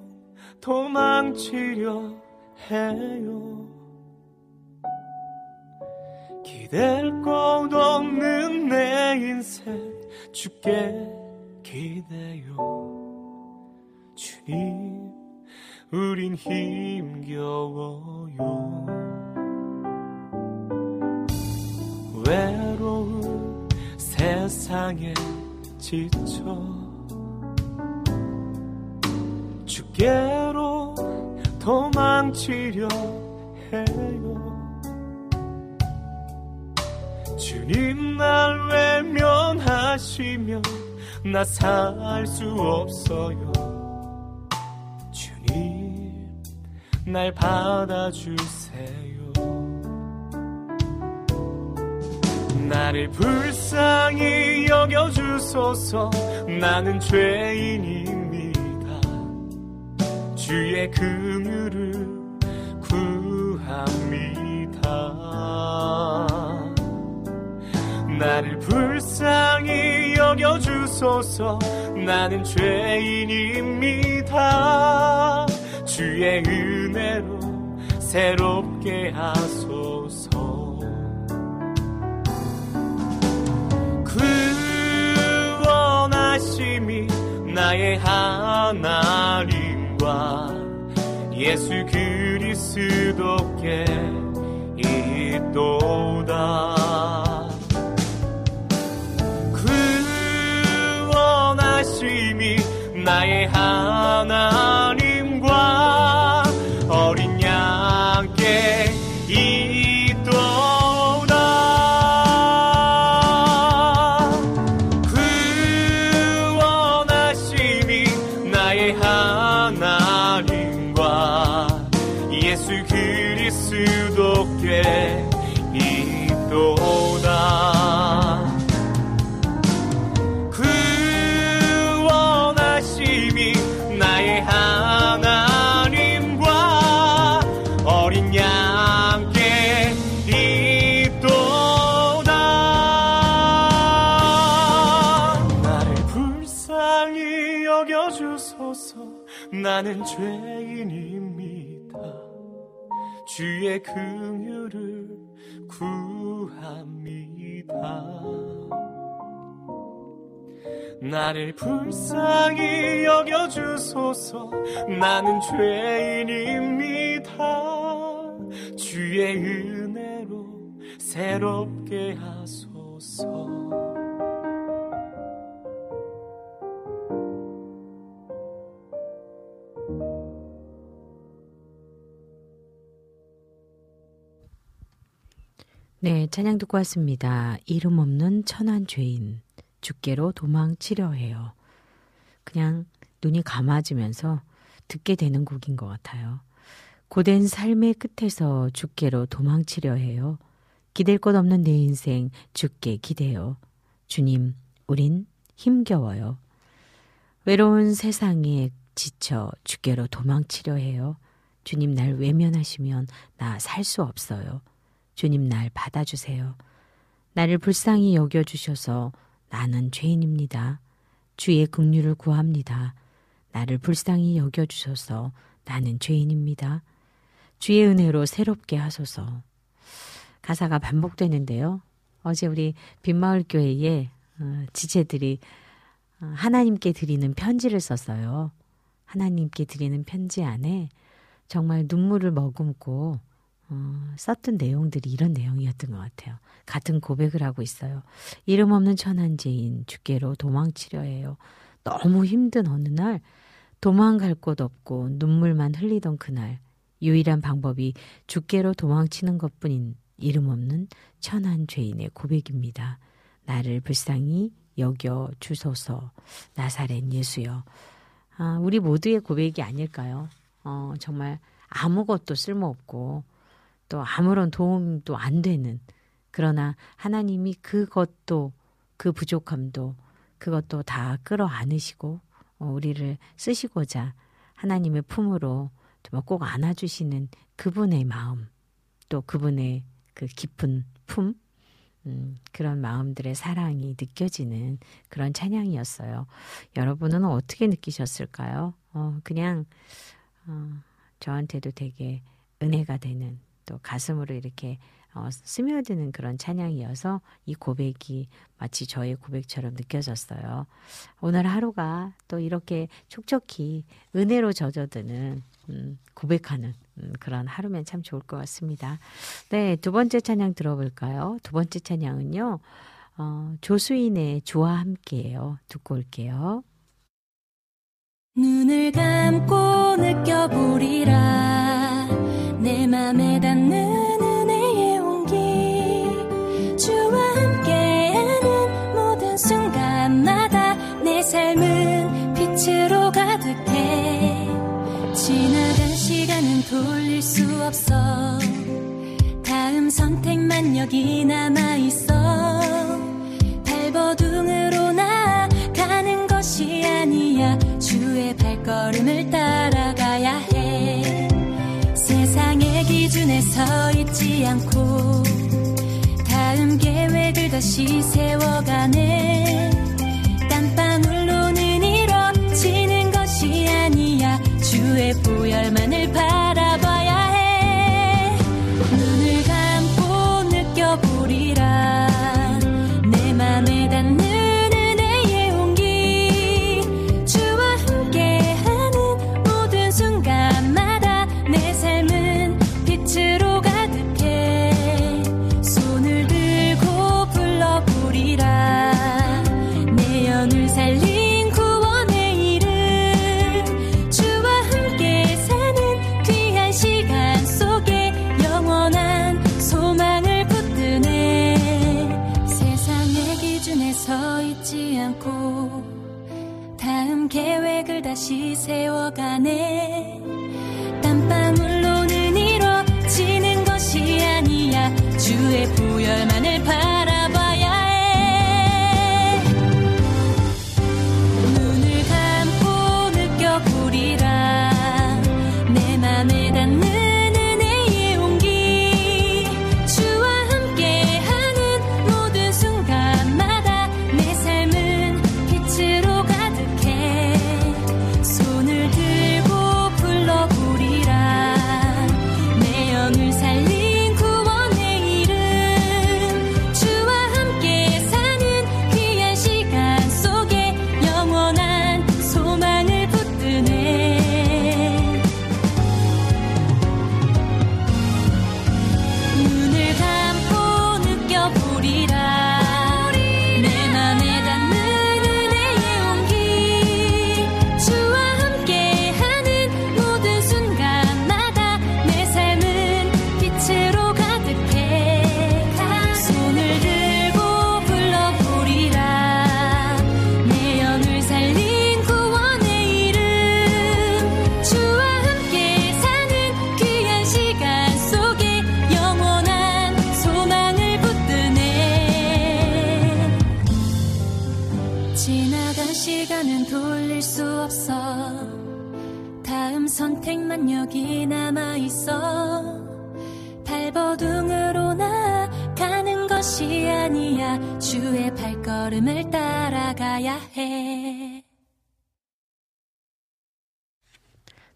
G: 도망치려 해요. 기댈 곳 없는 내 인생 주께 기대요. 주님 우린 힘겨워요. 외로운 세상에 지쳐 주께로 도망치려 해요. 주님 날 외면하시면 나 살 수 없어요. 주님 날 받아주세요 나를 불쌍히 여겨주소서. 나는 죄인입니다. 주의 긍휼을 구합니다. 나를 불쌍히 여겨주소서. 나는 죄인입니다. 주의 은혜로 새롭게 하소서 하심이 나의 하나님과 예수 그리스도께 있도다. 구원하심이 나의 하나 나는 죄인입니다. 주의 긍휼을 구합니다. 나를 불쌍히 여겨 주소서. 나는 죄인입니다. 주의 은혜로 새롭게 하소서
A: 네, 찬양 듣고 왔습니다. 이름 없는 천한 죄인, 주께로 도망치려 해요. 그냥 눈이 감아지면서 듣게 되는 곡인 것 같아요. 고된 삶의 끝에서 주께로 도망치려 해요. 기댈 곳 없는 내 인생 주께 기대요. 주님, 우린 힘겨워요. 외로운 세상에 지쳐 주께로 도망치려 해요. 주님 날 외면하시면 나 살 수 없어요. 주님 날 받아주세요. 나를 불쌍히 여겨주셔서 나는 죄인입니다. 주의 긍휼을 구합니다. 나를 불쌍히 여겨주셔서 나는 죄인입니다. 주의 은혜로 새롭게 하소서. 가사가 반복되는데요. 어제 우리 빈마을 교회에 어, 지체들이 어, 하나님께 드리는 편지를 썼어요. 하나님께 드리는 편지 안에 정말 눈물을 머금고 어, 썼던 내용들이 이런 내용이었던 것 같아요. 같은 고백을 하고 있어요. 이름 없는 천한죄인 주께로 도망치려 해요. 너무 힘든 어느 날 도망갈 곳 없고 눈물만 흘리던 그날 유일한 방법이 주께로 도망치는 것뿐인 이름 없는 천한 죄인의 고백입니다. 나를 불쌍히 여겨 주소서 나사렛 예수여. 아, 우리 모두의 고백이 아닐까요? 어, 정말 아무것도 쓸모없고 또 아무런 도움도 안 되는 그러나 하나님이 그것도 그 부족함도 그것도 다 끌어안으시고 어, 우리를 쓰시고자 하나님의 품으로 꼭 안아주시는 그분의 마음 또 그분의 그 깊은 품 음, 그런 마음들의 사랑이 느껴지는 그런 찬양이었어요. 여러분은 어떻게 느끼셨을까요? 어, 그냥 어, 저한테도 되게 은혜가 되는 또 가슴으로 이렇게 어, 스며드는 그런 찬양이어서 이 고백이 마치 저의 고백처럼 느껴졌어요. 오늘 하루가 또 이렇게 촉촉히 은혜로 젖어드는 음, 고백하는 음, 그런 하루면 참 좋을 것 같습니다. 네, 두 번째 찬양 들어볼까요? 두 번째 찬양은요, 어, 조수인의 주와 함께예요. 듣고 올게요.
I: 눈을 감고 느껴보리라 내 맘에 닿는 은혜의 온기. 주와 함께하는 모든 순간마다 내 삶은 빛으로 가득해. 지나간 시간은 돌릴 수 없어. 다음 선택만 여기 남아있어. 발버둥으로 나가는 것이 아니야. 주의 발걸음을 따라가야 기준에 서 있지 않고 다음 계획을 다시 세워가네. 땀방울로는 이뤄지는 것이 아니야. 주의 보혈만을 바라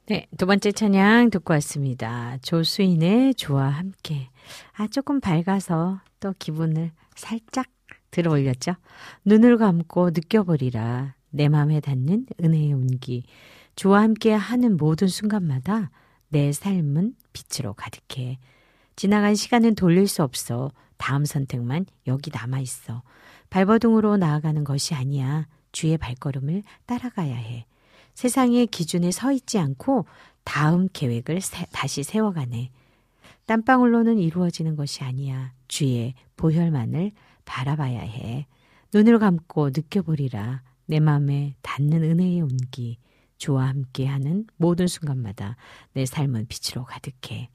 A: 네, 두 번째 찬양 듣고 왔습니다. 조수인의 주와 함께. 아, 조금 밝아서 또 기분을 살짝 들어 올렸죠. 눈을 감고 느껴보리라. 내 마음에 닿는 은혜의 온기. 주와 함께 하는 모든 순간마다 내 삶은 빛으로 가득해. 지나간 시간은 돌릴 수 없어. 다음 선택만 여기 남아 있어. 발버둥으로 나아가는 것이 아니야. 주의 발걸음을 따라가야 해. 세상의 기준에 서 있지 않고 다음 계획을 세- 다시 세워가네. 땀방울로는 이루어지는 것이 아니야. 주의 보혈만을 바라봐야 해. 눈을 감고 느껴보리라. 내 마음에 닿는 은혜의 온기. 주와 함께하는 모든 순간마다 내 삶은 빛으로 가득해.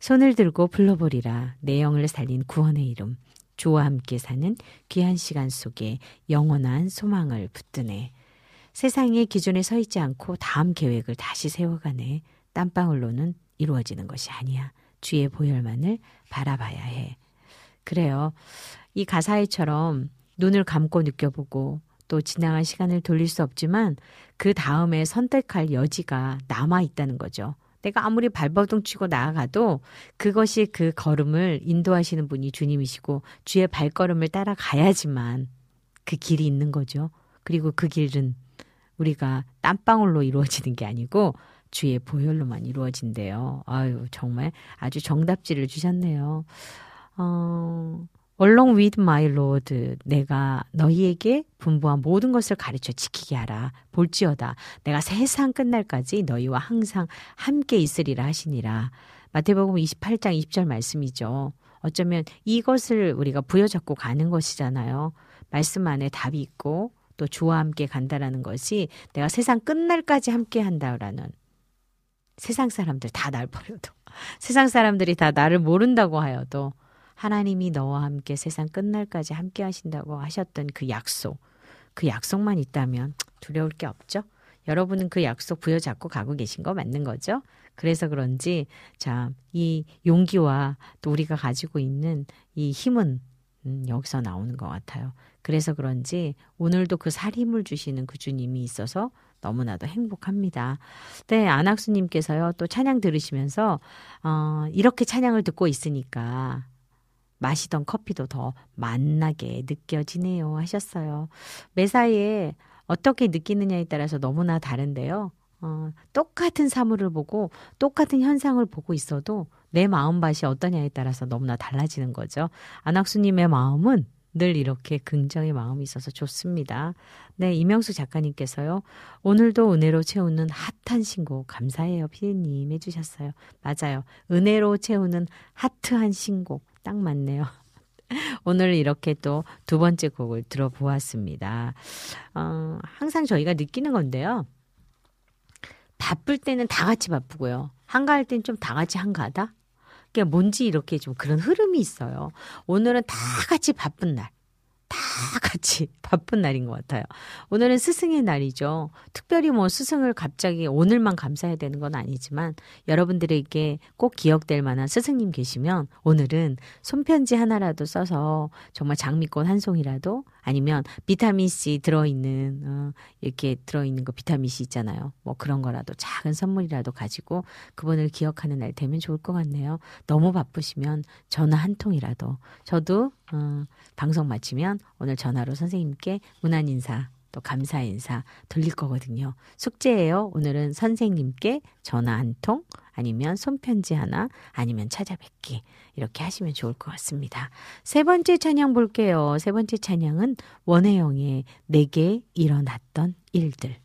A: 손을 들고 불러보리라. 내 영을 살린 구원의 이름. 주와 함께 사는 귀한 시간 속에 영원한 소망을 붙드네. 세상의 기준에 서 있지 않고 다음 계획을 다시 세워가네. 땀방울로는 이루어지는 것이 아니야. 주의 보혈만을 바라봐야 해. 그래요. 이 가사에처럼 눈을 감고 느껴보고 또 지나간 시간을 돌릴 수 없지만 그 다음에 선택할 여지가 남아 있다는 거죠. 내가 아무리 발버둥 치고 나아가도 그것이 그 걸음을 인도하시는 분이 주님이시고 주의 발걸음을 따라가야지만 그 길이 있는 거죠. 그리고 그 길은 우리가 땀방울로 이루어지는 게 아니고 주의 보혈로만 이루어진대요. 아유, 정말 아주 정답지를 주셨네요. 어, Along with my Lord, 내가 너희에게 분부한 모든 것을 가르쳐 지키게 하라. 볼지어다. 내가 세상 끝날까지 너희와 항상 함께 있으리라 하시니라. 마태복음 28장 20절 말씀이죠. 어쩌면 이것을 우리가 부여잡고 가는 것이잖아요. 말씀 안에 답이 있고 또 주와 함께 간다라는 것이 내가 세상 끝날까지 함께 한다라는 세상 사람들 다 날 버려도 세상 사람들이 다 나를 모른다고 하여도 하나님이 너와 함께 세상 끝날까지 함께 하신다고 하셨던 그 약속 그 약속만 있다면 두려울 게 없죠. 여러분은 그 약속 부여잡고 가고 계신 거 맞는 거죠? 그래서 그런지 자, 이 용기와 또 우리가 가지고 있는 이 힘은 음, 여기서 나오는 것 같아요. 그래서 그런지 오늘도 그 살 힘을 주시는 그 주님이 있어서 너무나도 행복합니다. 네, 안학수님께서요, 또 찬양 들으시면서, 어, 이렇게 찬양을 듣고 있으니까 마시던 커피도 더 맛나게 느껴지네요 하셨어요. 매사에 어떻게 느끼느냐에 따라서 너무나 다른데요. 어, 똑같은 사물을 보고 똑같은 현상을 보고 있어도 내 마음밭이 어떠냐에 따라서 너무나 달라지는 거죠. 안학수님의 마음은 늘 이렇게 긍정의 마음이 있어서 좋습니다. 네, 이명수 작가님께서요. 오늘도 은혜로 채우는 핫한 신곡 감사해요. 피디님 해주셨어요. 맞아요. 은혜로 채우는 하트한 신곡 딱 맞네요. 오늘 이렇게 또 두 번째 곡을 들어보았습니다. 어, 항상 저희가 느끼는 건데요. 바쁠 때는 다 같이 바쁘고요. 한가할 땐좀다 같이 한가하다? 그게 뭔지 이렇게 좀 그런 흐름이 있어요. 오늘은 다 같이 바쁜 날. 다 같이 바쁜 날인 것 같아요. 오늘은 스승의 날이죠. 특별히 뭐 스승을 갑자기 오늘만 감사해야 되는 건 아니지만 여러분들에게 꼭 기억될 만한 스승님 계시면 오늘은 손편지 하나라도 써서 정말 장미꽃 한 송이라도 아니면 비타민 C 들어있는 어, 이렇게 들어있는 거 비타민 C 있잖아요. 뭐 그런 거라도 작은 선물이라도 가지고 그분을 기억하는 날 되면 좋을 것 같네요. 너무 바쁘시면 전화 한 통이라도 저도 어, 방송 마치면 오늘 전화로 선생님께 문안 인사 또 감사 인사 돌릴 거거든요. 숙제예요. 오늘은 선생님께 전화 한 통, 아니면 손편지 하나, 아니면 찾아뵙기. 이렇게 하시면 좋을 것 같습니다. 세 번째 찬양 볼게요. 세 번째 찬양은 원혜영의 내게 일어났던 일들.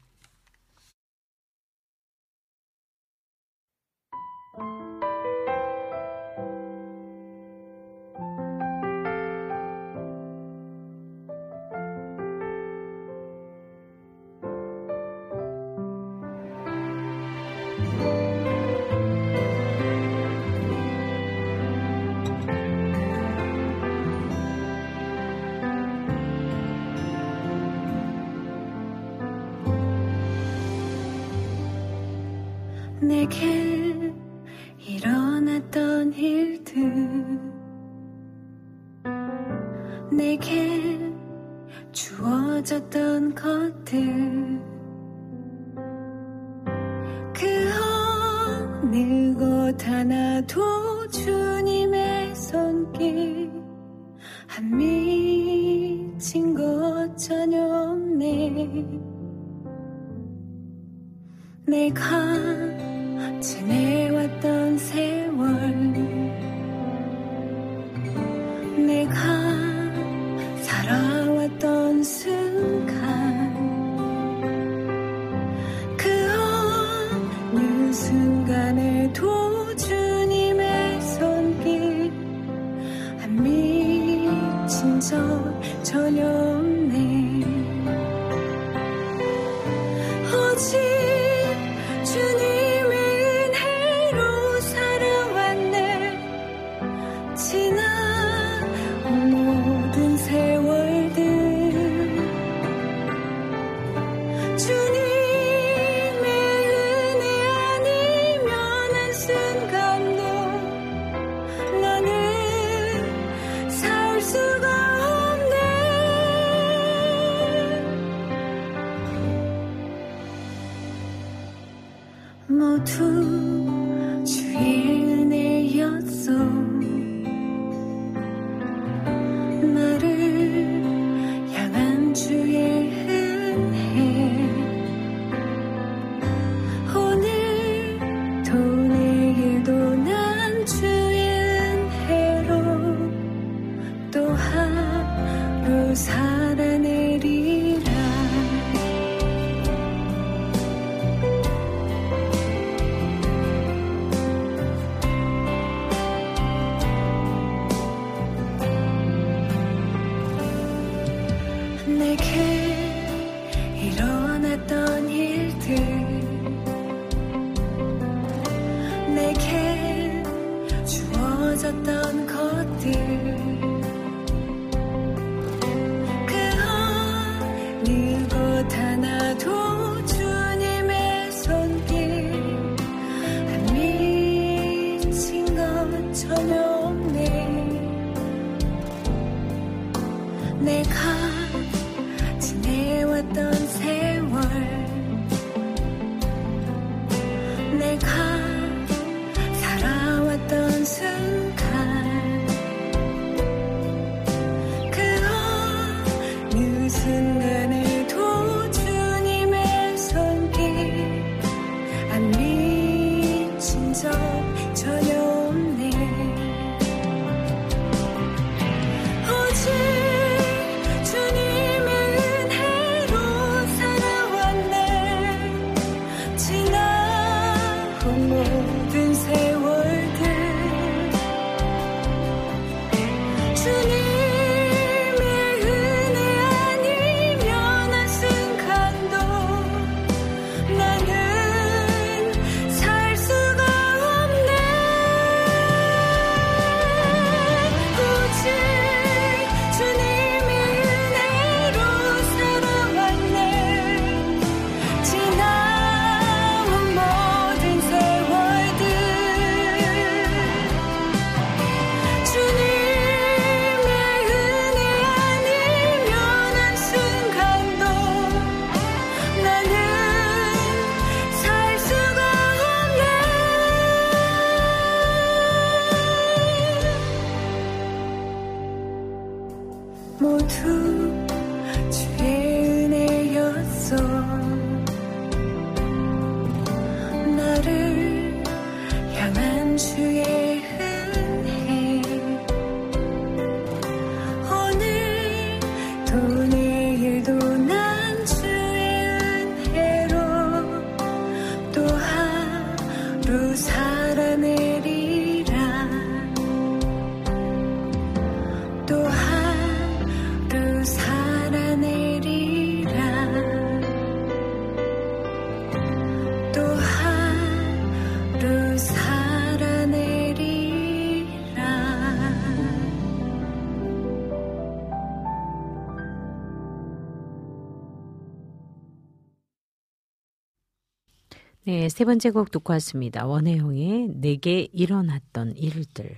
I: 세
A: 번째 곡 듣고 왔습니다. 원혜영의 내게 일어났던 일들.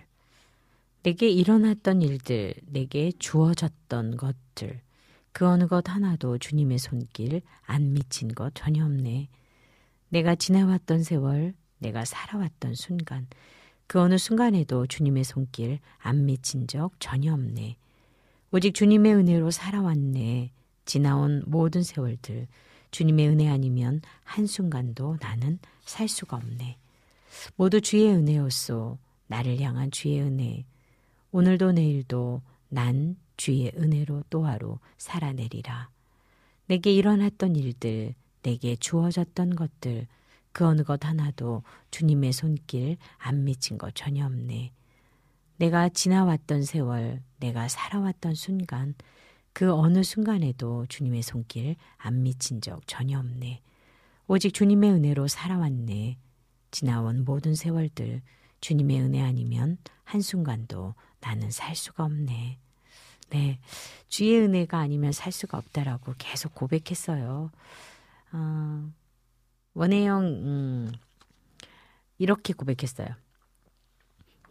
A: 내게 일어났던 일들, 내게 주어졌던 것들. 그 어느 것 하나도 주님의 손길 안 미친 것 전혀 없네. 내가 지나왔던 세월, 내가 살아왔던 순간, 그 어느 순간에도 주님의 손길 안 미친 적 전혀 없네. 오직 주님의 은혜로 살아왔네. 지나온 모든 세월들, 주님의 은혜 아니면 한순간도 나는 살 수가 없네. 모두 주의 은혜였소. 나를 향한 주의 은혜. 오늘도 내일도 난 주의 은혜로 또 하루 살아내리라. 내게 일어났던 일들, 내게 주어졌던 것들, 그 어느 것 하나도 주님의 손길 안 미친 것 전혀 없네. 내가 지나왔던 세월, 내가 살아왔던 순간, 그 어느 순간에도 주님의 손길 안 미친 적 전혀 없네. 오직 주님의 은혜로 살아왔네. 지나온 모든 세월들, 주님의 은혜 아니면 한순간도 나는 살 수가 없네. 네. 주의 은혜가 아니면 살 수가 없다라고 계속 고백했어요. 어, 원혜영, 음, 이렇게 고백했어요.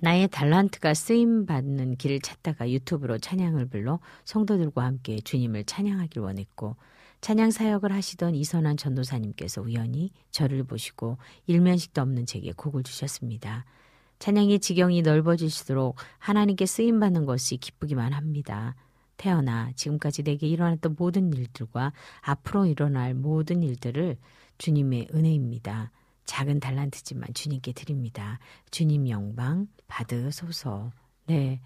A: 나의 달란트가 쓰임 받는 길을 찾다가 유튜브로 찬양을 불러 성도들과 함께 주님을 찬양하길 원했고 찬양 사역을 하시던 이선환 전도사님께서 우연히 저를 보시고 일면식도 없는 제게 곡을 주셨습니다. 찬양의 지경이 넓어질수록 하나님께 쓰임 받는 것이 기쁘기만 합니다. 태어나 지금까지 내게 일어났던 모든 일들과 앞으로 일어날 모든 일들을 주님의 은혜입니다. 작은 달란트지만 주님께 드립니다. 주님 영광 받으소서. 네.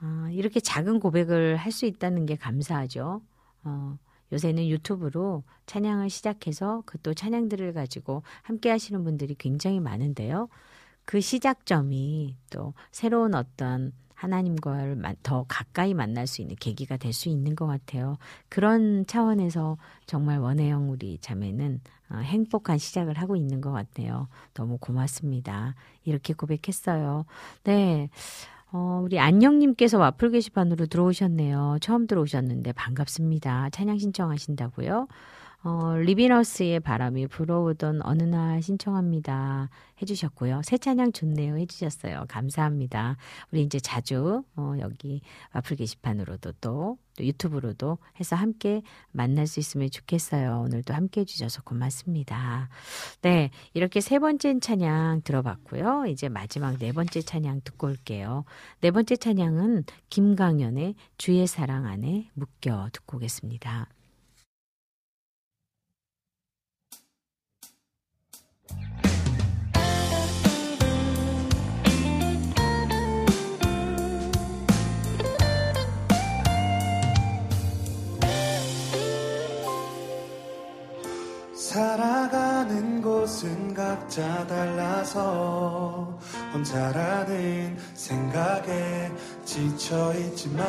A: 아, 이렇게 작은 고백을 할 수 있다는 게 감사하죠. 어, 요새는 유튜브로 찬양을 시작해서 그 또 찬양들을 가지고 함께 하시는 분들이 굉장히 많은데요. 그 시작점이 또 새로운 어떤 하나님과를 마- 더 가까이 만날 수 있는 계기가 될 수 있는 것 같아요. 그런 차원에서 정말 원혜영 우리 자매는 어, 행복한 시작을 하고 있는 것 같아요. 너무 고맙습니다. 이렇게 고백했어요. 네. 어, 우리 안녕님께서 와플 게시판으로 들어오셨네요. 처음 들어오셨는데 반갑습니다. 찬양 신청하신다고요? 어, 리비너스의 바람이 불어오던 어느 날 신청합니다. 해주셨고요. 새 찬양 좋네요. 해주셨어요. 감사합니다. 우리 이제 자주, 어, 여기 와플 게시판으로도 또, 또 유튜브로도 해서 함께 만날 수 있으면 좋겠어요. 오늘도 함께 해주셔서 고맙습니다. 네. 이렇게 세 번째 찬양 들어봤고요. 이제 마지막 네 번째 찬양 듣고 올게요. 네 번째 찬양은 김강연의 주의 사랑 안에 묶여 듣고 오겠습니다.
J: 살아가는 곳은 각자 달라서 혼자라는 생각에 지쳐 있지만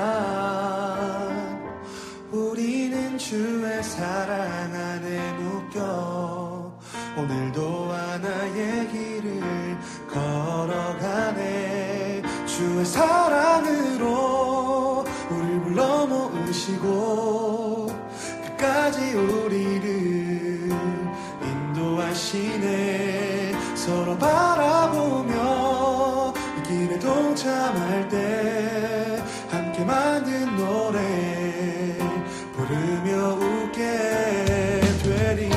J: 우리는 주의 사랑 안에 묶여 오늘도 하나의 길을 걸어가네. 주의 사랑으로 우리 불러 모으시고 끝까지 우리를 인도하시네 서로 바라보며 이 길에 동참할 때 함께 만든 노래 부르며 웃게 되리.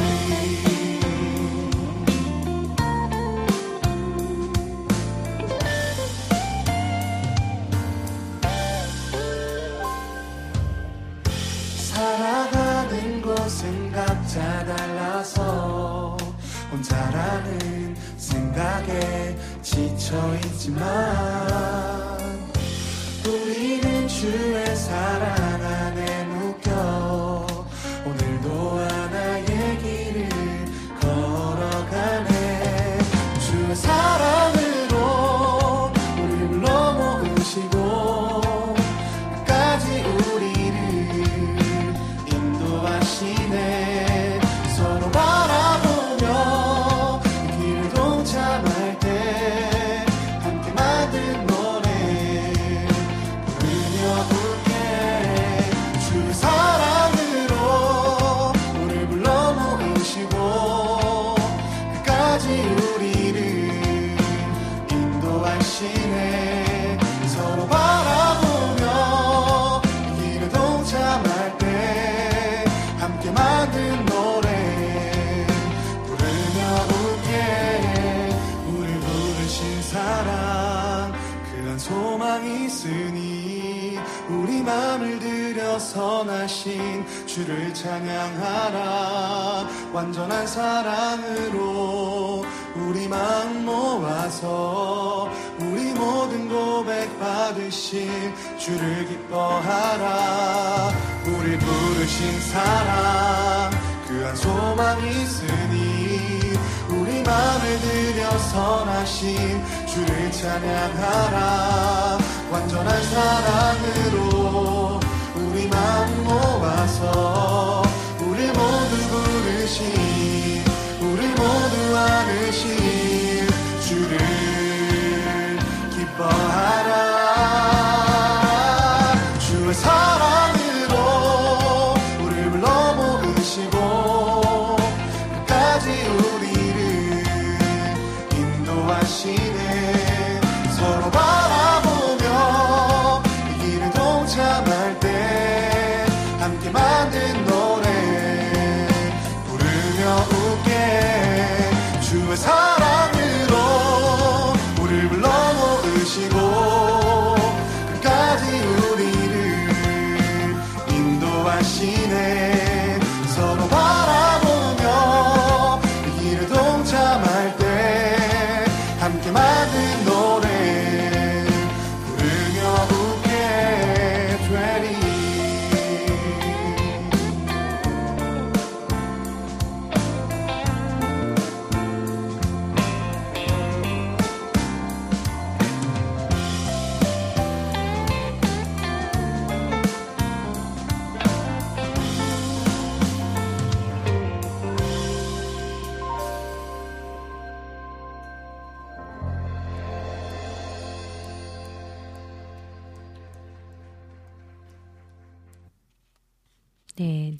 J: 살아가는 곳은 각자 달라서 생각에 지쳐있지만 우리는 주의 사랑 선하신 주를 찬양하라. 완전한 사랑으로 우리 마음 모아서 우리 모든 고백 받으신 주를 기뻐하라. 우리 부르신 사랑 그 한 소망이 있으니 우리 마음을 들여 선하신 주를 찬양하라. 완전한 사랑으로 모아서 우리 모두 부르신 우리 모두 안으신 주를 기뻐하라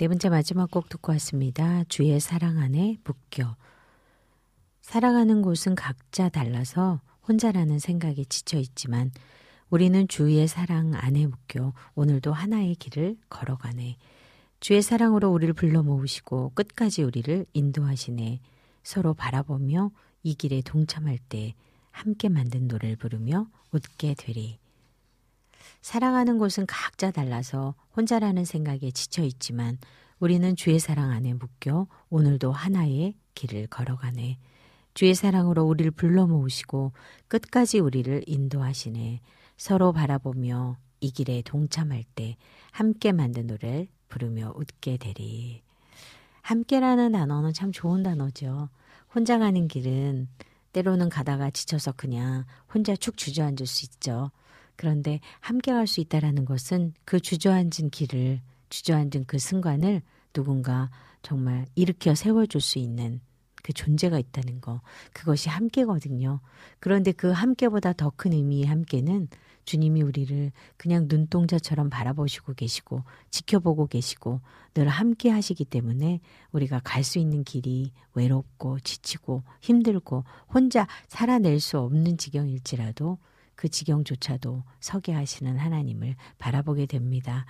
J: 네, 네
A: 번째 마지막 곡 듣고 왔습니다. 주의 사랑 안에 묶여. 살아가는 곳은 각자 달라서 혼자라는 생각에 지쳐 있지만 우리는 주의 사랑 안에 묶여 오늘도 하나의 길을 걸어가네. 주의 사랑으로 우리를 불러 모으시고 끝까지 우리를 인도하시네. 서로 바라보며 이 길에 동참할 때 함께 만든 노래를 부르며 웃게 되리. 사랑하는 곳은 각자 달라서 혼자라는 생각에 지쳐 있지만 우리는 주의 사랑 안에 묶여 오늘도 하나의 길을 걸어가네. 주의 사랑으로 우리를 불러 모으시고 끝까지 우리를 인도하시네. 서로 바라보며 이 길에 동참할 때 함께 만든 노래를 부르며 웃게 되리. 함께라는 단어는 참 좋은 단어죠. 혼자 가는 길은 때로는 가다가 지쳐서 그냥 혼자 축 주저앉을 수 있죠. 그런데 함께 갈 수 있다라는 것은 그 주저앉은 길을 주저앉은 그 순간을 누군가 정말 일으켜 세워줄 수 있는 그 존재가 있다는 거 그것이 함께거든요. 그런데 그 함께보다 더 큰 의미의 함께는 주님이 우리를 그냥 눈동자처럼 바라보시고 계시고 지켜보고 계시고 늘 함께 하시기 때문에 우리가 갈 수 있는 길이 외롭고 지치고 힘들고 혼자 살아낼 수 없는 지경일지라도 그 지경조차도 서게 하시는 하나님을 바라보게 됩니다.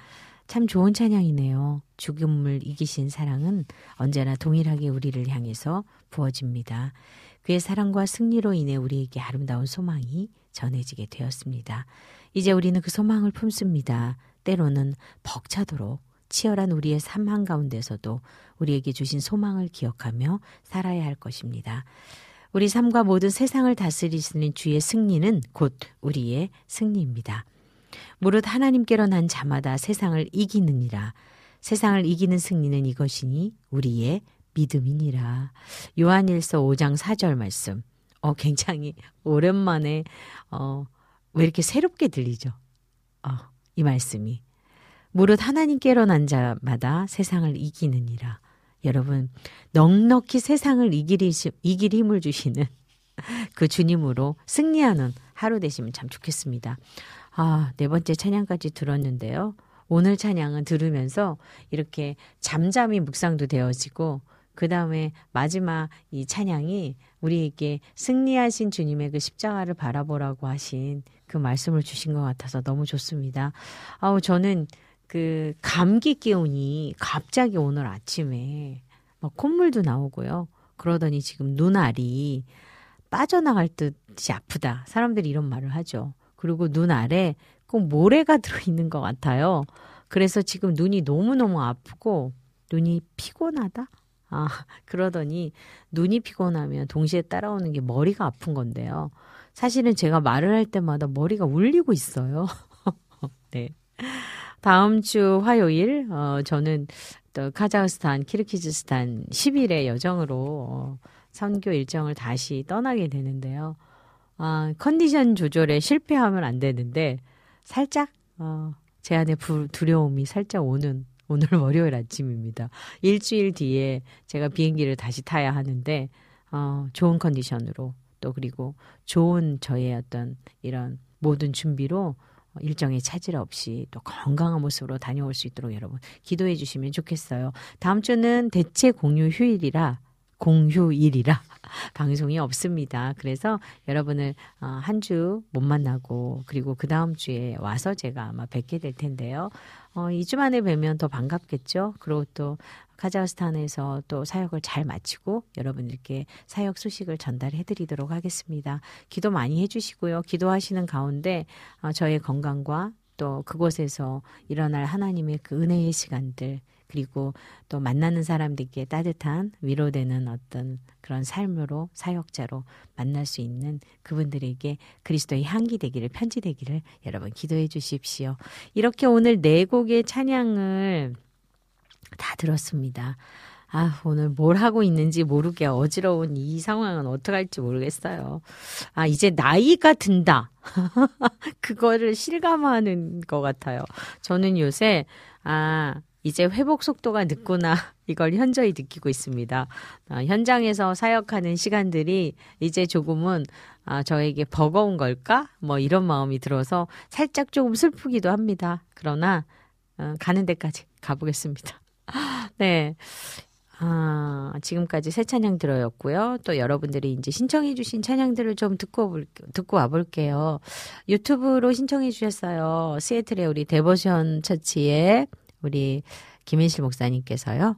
A: 참 좋은 찬양이네요. 죽음을 이기신 사랑은 언제나 동일하게 우리를 향해서 부어집니다. 그의 사랑과 승리로 인해 우리에게 아름다운 소망이 전해지게 되었습니다. 이제 우리는 그 소망을 품습니다. 때로는 벅차도록 치열한 우리의 삶 한가운데서도 우리에게 주신 소망을 기억하며 살아야 할 것입니다. 우리 삶과 모든 세상을 다스리시는 주의 승리는 곧 우리의 승리입니다. 무릇 하나님께로 난 자마다 세상을 이기느니라. 세상을 이기는 승리는 이것이니 우리의 믿음이니라. 요한일서 5장 4절 말씀. 어, 굉장히 오랜만에, 어, 왜 이렇게 새롭게 들리죠? 어, 이 말씀이. 무릇 하나님께로 난 자마다 세상을 이기느니라. 여러분, 넉넉히 세상을 이길, 이길 힘을 주시는 그 주님으로 승리하는 하루 되시면 참 좋겠습니다. 아, 네 번째 찬양까지 들었는데요. 오늘 찬양은 들으면서 이렇게 잠잠히 묵상도 되어지고, 그 다음에 마지막 이 찬양이 우리에게 승리하신 주님의 그 십자가를 바라보라고 하신 그 말씀을 주신 것 같아서 너무 좋습니다. 아우, 저는 그 감기 기운이 갑자기 오늘 아침에 막 콧물도 나오고요. 그러더니 지금 눈알이 빠져나갈 듯이 아프다. 사람들이 이런 말을 하죠. 그리고 눈 아래 꼭 모래가 들어있는 것 같아요. 그래서 지금 눈이 너무너무 아프고 눈이 피곤하다? 아, 그러더니 눈이 피곤하면 동시에 따라오는 게 머리가 아픈 건데요. 사실은 제가 말을 할 때마다 머리가 울리고 있어요. 네. 다음 주 화요일, 어, 저는 또 카자흐스탄, 키르키즈스탄 10일의 여정으로 어, 선교 일정을 다시 떠나게 되는데요. 아, 컨디션 조절에 실패하면 안 되는데, 살짝, 어, 제 안에 부, 두려움이 살짝 오는 오늘 월요일 아침입니다. 일주일 뒤에 제가 비행기를 다시 타야 하는데, 어, 좋은 컨디션으로 또 그리고 좋은 저의 어떤 이런 모든 준비로 일정에 차질 없이 또 건강한 모습으로 다녀올 수 있도록 여러분 기도해 주시면 좋겠어요. 다음 주는 대체 공휴 휴일이라 공휴일이라 방송이 없습니다. 그래서 여러분을 어, 한주 못 만나고 그리고 그 다음 주에 와서 제가 아마 뵙게 될 텐데요. 어, 2주 만에 뵈면 더 반갑겠죠. 그리고 또 카자흐스탄에서 또 사역을 잘 마치고 여러분들께 사역 소식을 전달해 드리도록 하겠습니다. 기도 많이 해 주시고요. 기도하시는 가운데 어, 저의 건강과 또 그곳에서 일어날 하나님의 그 은혜의 시간들 그리고 또 만나는 사람들께 따뜻한 위로되는 어떤 그런 삶으로 사역자로 만날 수 있는 그분들에게 그리스도의 향기 되기를 편지 되기를 여러분 기도해 주십시오. 이렇게 오늘 네 곡의 찬양을 다 들었습니다. 아, 오늘 뭘 하고 있는지 모르게 어지러운 이 상황은 어떻게 할지 모르겠어요. 아, 이제 나이가 든다. 그거를 실감하는 것 같아요. 저는 요새, 아, 이제 회복 속도가 늦구나 이걸 현저히 느끼고 있습니다. 어, 현장에서 사역하는 시간들이 이제 조금은 아, 저에게 버거운 걸까? 뭐 이런 마음이 들어서 살짝 조금 슬프기도 합니다. 그러나 어, 가는 데까지 가보겠습니다. 네. 아, 지금까지 새 찬양 들어였고요. 또 여러분들이 이제 신청해 주신 찬양들을 좀 듣고 볼, 듣고 와 볼게요. 유튜브로 신청해 주셨어요. 시애틀의 우리 데버션 처치의 우리 김인실 목사님께서요.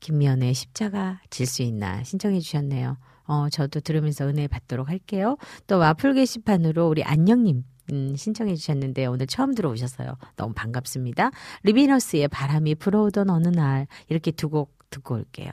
A: 김미연의 십자가 질 수 있나 신청해 주셨네요. 어, 저도 들으면서 은혜 받도록 할게요. 또 와플 게시판으로 우리 안녕님 음, 신청해 주셨는데 오늘 처음 들어오셨어요. 너무 반갑습니다. 리비너스의 바람이 불어오던 어느 날 이렇게 두 곡 듣고 올게요.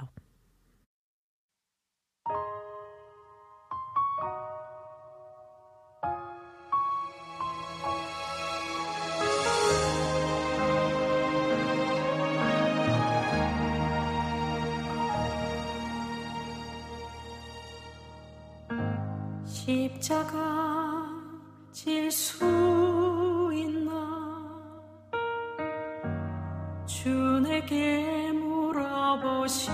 C: 십자가 질수 있나? 주 내게 물어보실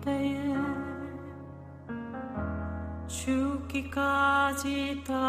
C: 때에 죽기까지 따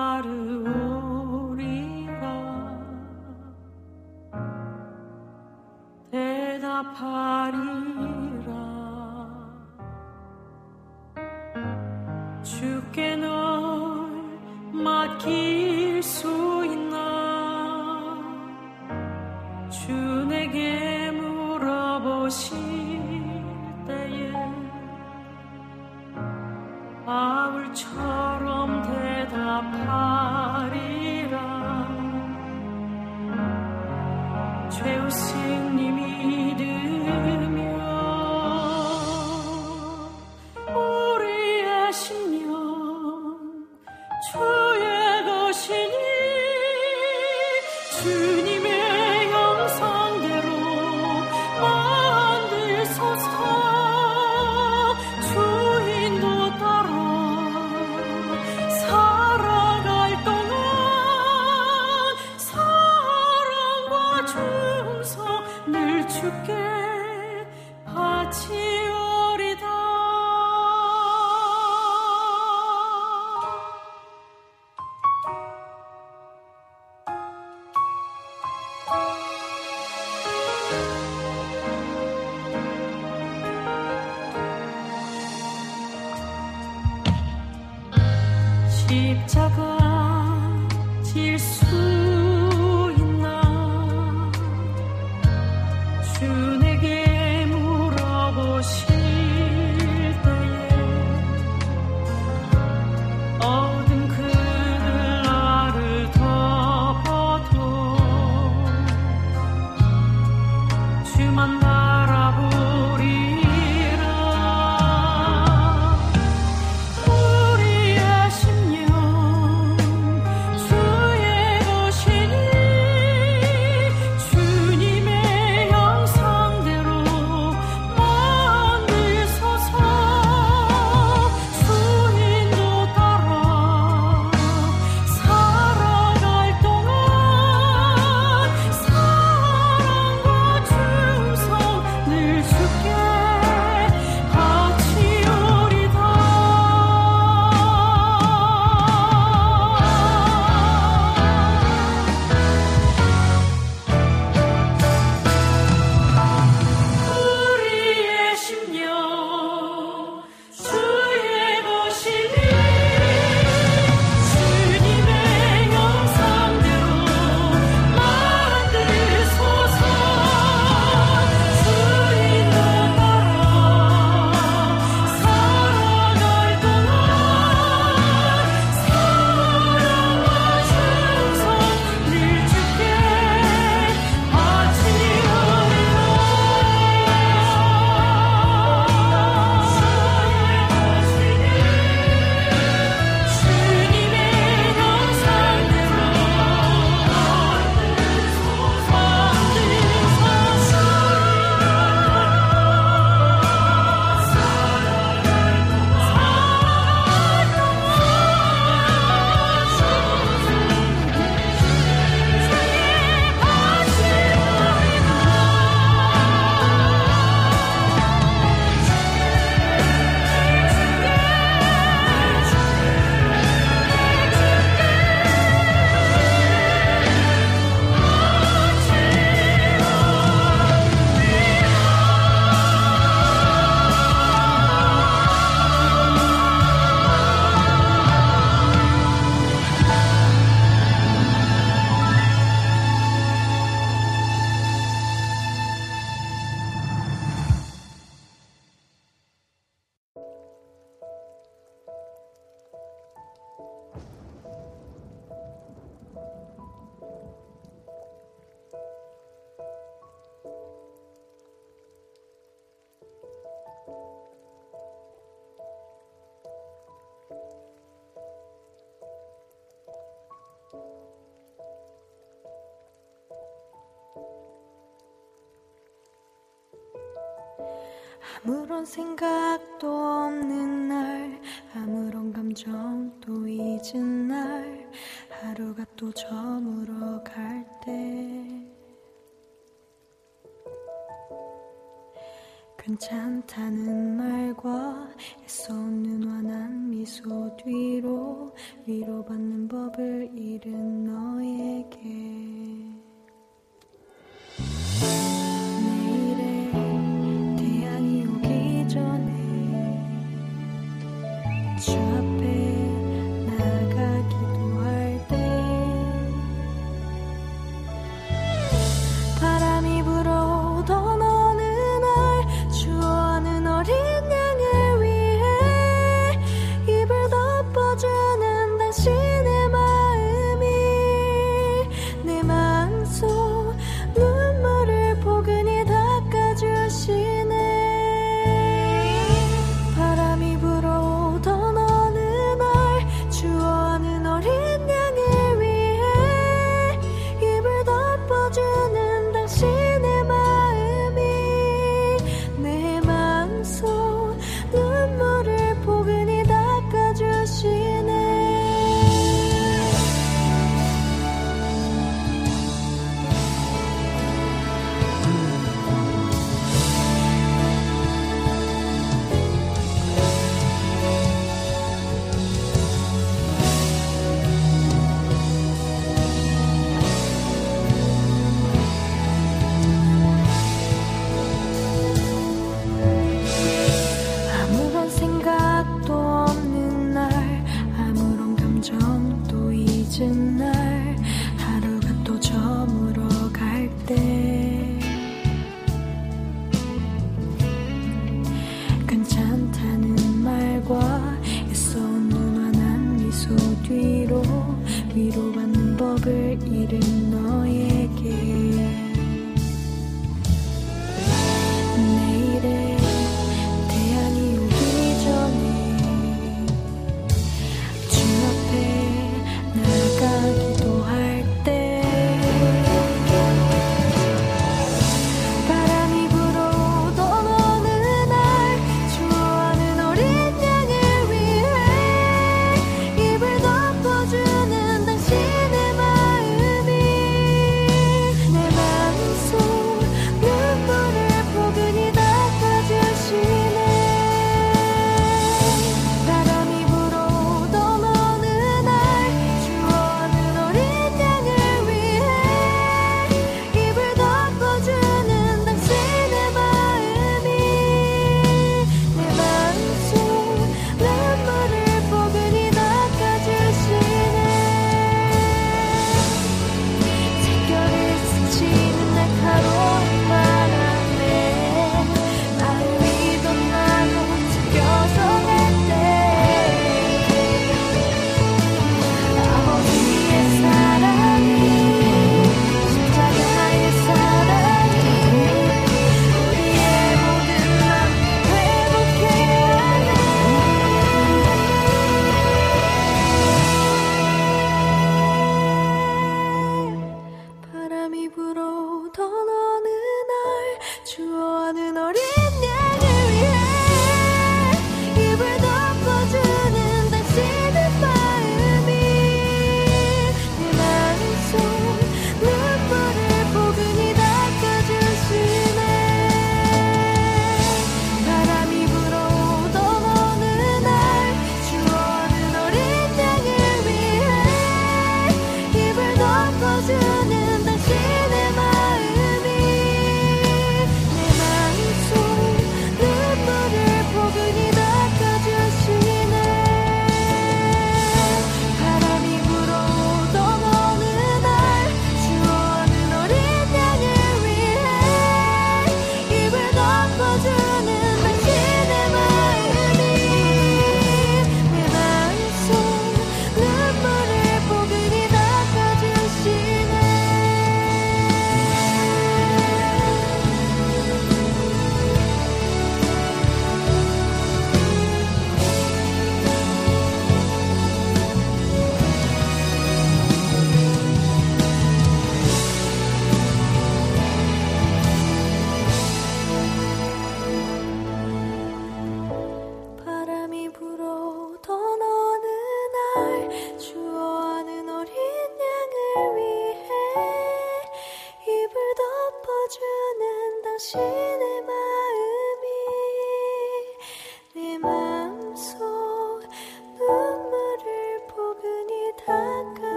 K: 아무런 생각도 없는 날 아무런 감정도 잊은 날 하루가 또 저물어 갈 때. 괜찮다는 말과 애써는 완한 미소 뒤로 위로받는 법을 잃은 너에게. 전에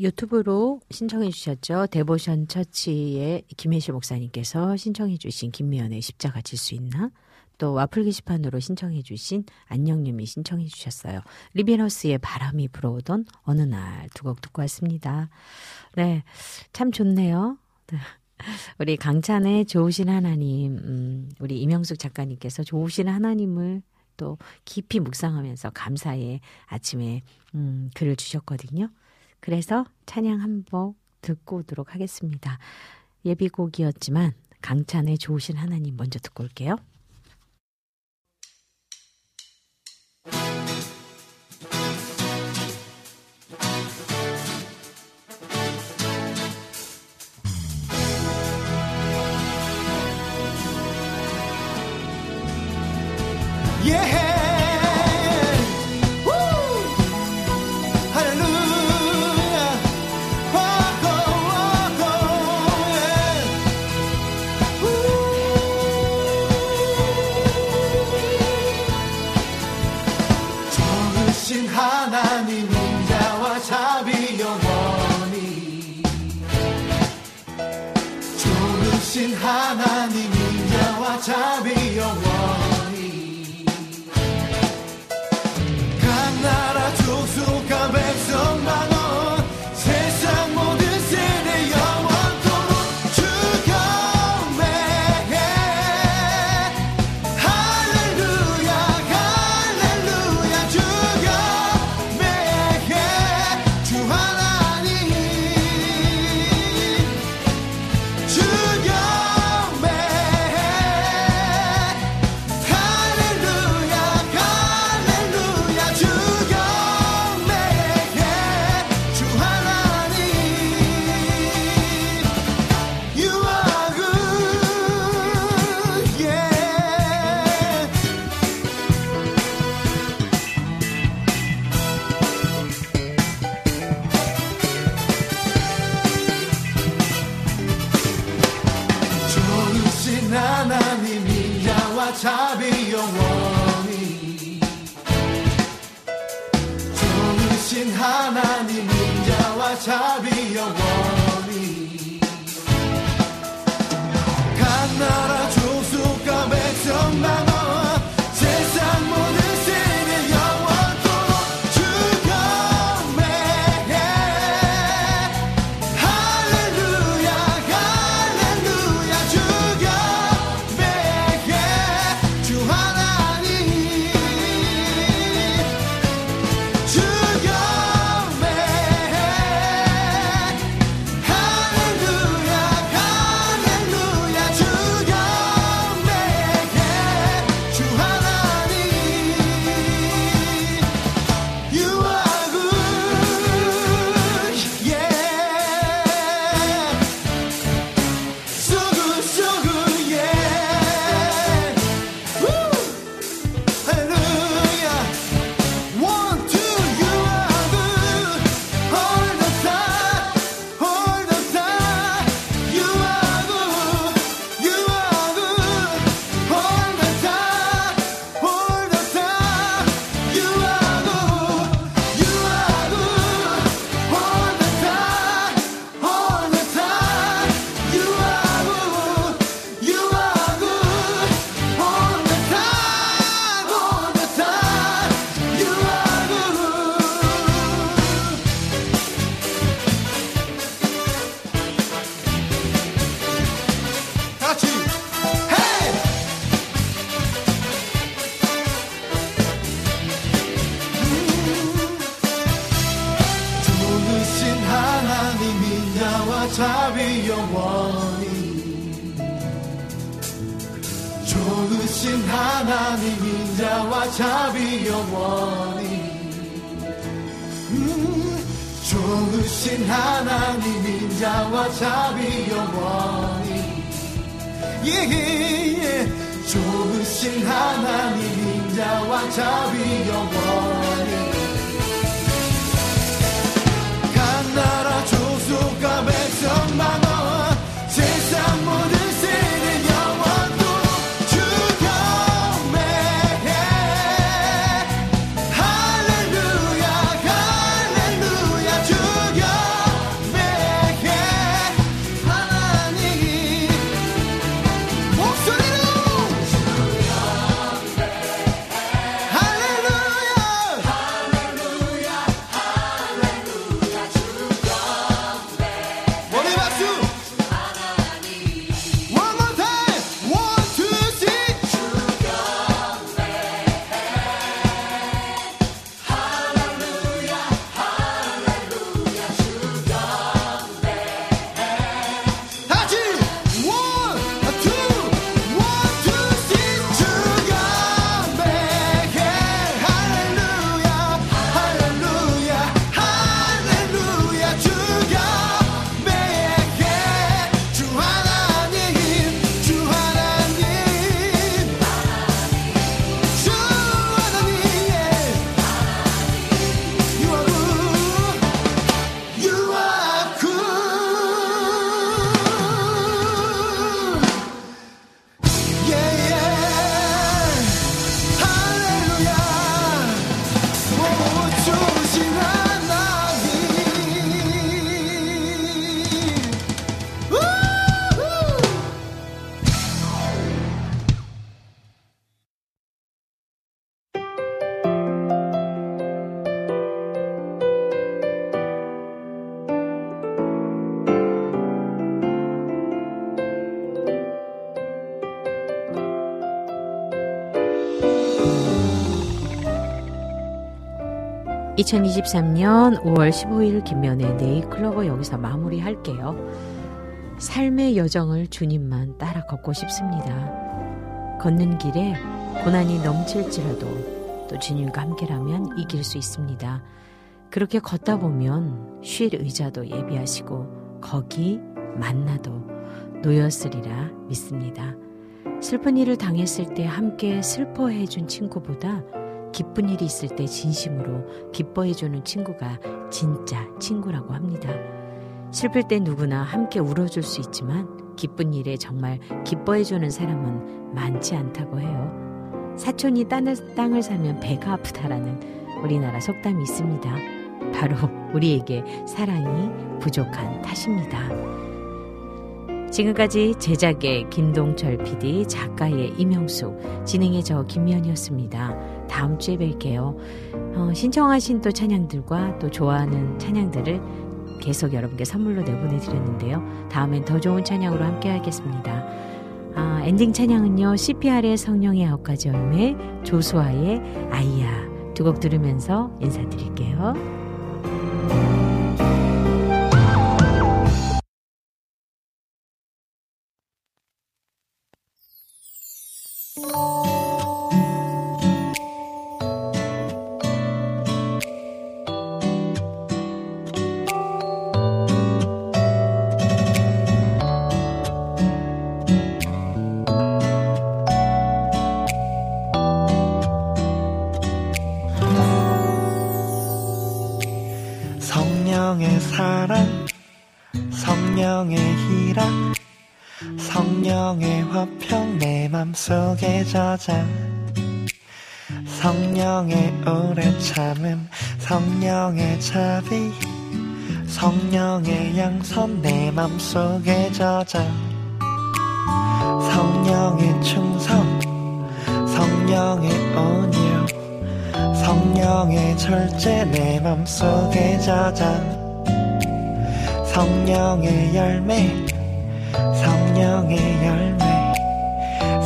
J: 유튜브로 신청해 주셨죠. 데보션 처치의 김혜실 목사님께서 신청해 주신 김미연의 십자가 질 수 있나? 또 와플 게시판으로 신청해 주신 안녕님이 신청해 주셨어요. 리비너스의 바람이 불어오던 어느 날 두 곡 듣고 왔습니다. 네, 참 좋네요. 네. 우리 강찬의 좋으신 하나님, 음, 우리 이명숙 작가님께서 좋으신 하나님을 또 깊이 묵상하면서 감사의 아침에 음, 글을 주셨거든요. 그래서 찬양 한곡 듣고 오도록 하겠습니다. 예비곡이었지만 강찬의 좋으신 하나님 먼저 듣고 올게요.
L: 자비 영원히 음, 좋으신 하나님 인자와 자비 영원히 예, 예, 예. 좋으신 하나님 인자와
J: 어차피 영원히 각 나라 조수가 백성만
A: (2023년 5월 15일) 김면의 네이클로버 여기서 마무리할게요. 삶의 여정을 주님만 따라 걷고 싶습니다. 걷는 길에 고난이 넘칠지라도 또 주님과 함께라면 이길 수 있습니다. 그렇게 걷다 보면 쉴 의자도 예비하시고 거기 만나도 놓였으리라 믿습니다. 슬픈 일을 당했을 때 함께 슬퍼해 준 친구보다 기쁜 일이 있을 때 진심으로 기뻐해 주는 친구가 진짜 친구라고 합니다. 슬플 때 누구나 함께 울어줄 수 있지만 기쁜 일에 정말 기뻐해 주는 사람은 많지 않다고 해요. 사촌이 땅을, 사면 배가 아프다라는 우리나라 속담이 있습니다. 바로 우리에게 사랑이 부족한 탓입니다. 지금까지 제작의 김동철 PD, 작가의 이명수, 진행의 저 김미연이었습니다. 다음 주에 뵐게요. 어, 신청하신 또 찬양들과 또 좋아하는 찬양들을 계속 여러분께 선물로 내보내드렸는데요. 다음엔 더 좋은 찬양으로 함께 하겠습니다. 아, 엔딩 찬양은요. CPR의 성령의 아홉 가지 열매, 조수아의 아이야 두 곡 들으면서 인사드릴게요.
M: 속에 저장 성령의 충성 성령의 온유 성령의 절제 내 맘속에 저장 성령의 열매 성령의 열매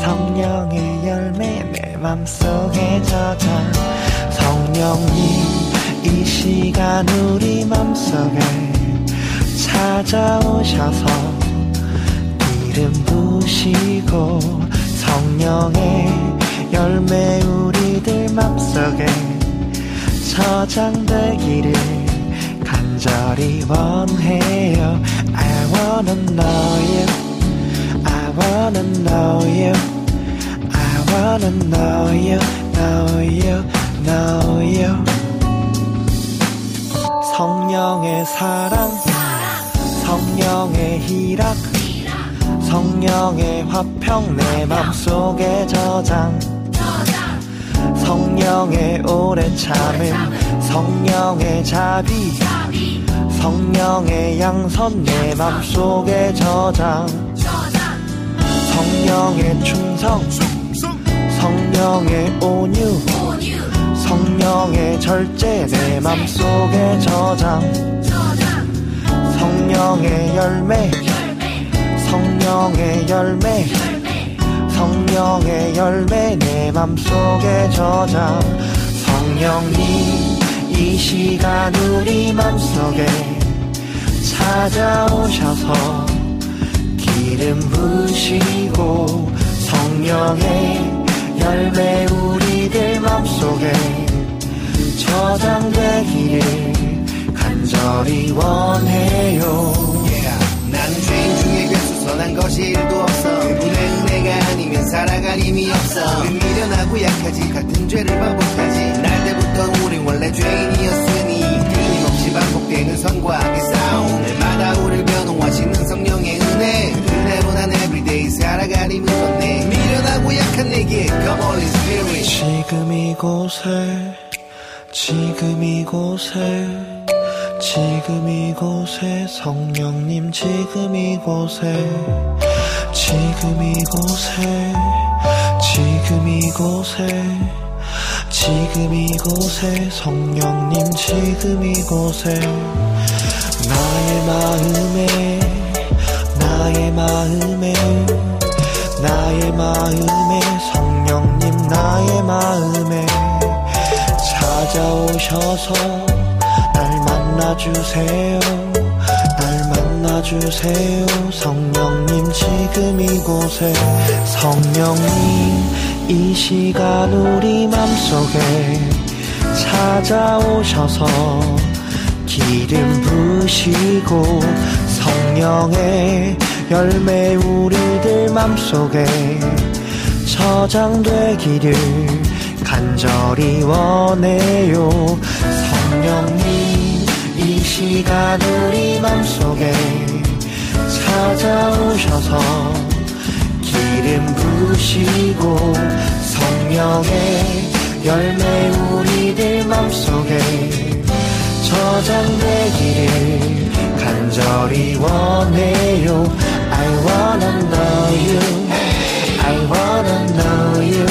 M: 성령의 열매 내 맘속에 저장 성령님 이 시간 우리 맘속에 찾아오셔서 이름 부시고 성령의 열매 우리들 맘속에 저장되기를 간절히 원해요 I wanna know you I wanna know you I wanna know you know you, know you. 성령의 사랑, 성령의 희락, 성령의 화평 내 맘속에 저장. 성령의 오래 참음, 성령의 자비, 성령의 양선 내 맘속에 저장. 성령의 충성, 성령의 온유, 성령의 절제 내 맘속에 저장. 성령의 열매, 성령의 열매, 성령의 열매 내 맘속에 저장. 성령님 이 시간 우리 맘속에 찾아오셔서 기름 부시고 성령의 열매 우리들 맘속에 저장되기를 간절히 원해요.
N: 나는 죄인 중에 괴수 선한 것이 일도 없어. 그분의 은혜가 아니면 살아갈 힘이 없어. 우린 미련하고 약하지 같은 죄를 반복하지. 날 때부터 우린 원래 죄인이었으니. 끊임없이 반복되는 선과 악의 싸움. 날마다 우릴 변호하시는 성령의 은혜. 은혜로 난 everyday 살아갈 힘을 얻네. 미련하고 약한 내게 Come Holy Spirit.
M: 지금 이곳에 지금 이곳에 지금 이곳에 성령님 지금 이곳에 지금 이곳에 지금 이곳에 지금 이곳에 성령님 지금 이곳에 나의 마음에 나의 마음에 나의 마음에 성령님 나의 마음에 찾아오셔서 날 만나주세요. 날 만나주세요. 성령님 지금 이곳에. 성령님 이 시간 우리 맘속에 찾아오셔서 기름 부시고 성령의 열매 우리들 맘속에 저장되기를 간절히 원해요. 성령님 이 시간 우리 맘속에 찾아오셔서 기름 부시고 성령의 열매 우리들 맘속에 저장되기를 간절히 원해요 I wanna know you I wanna know you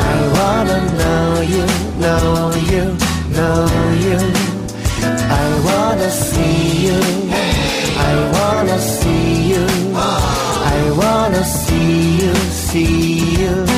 M: I wanna know you know you know you wanna see you. I wanna see you. I wanna see you see you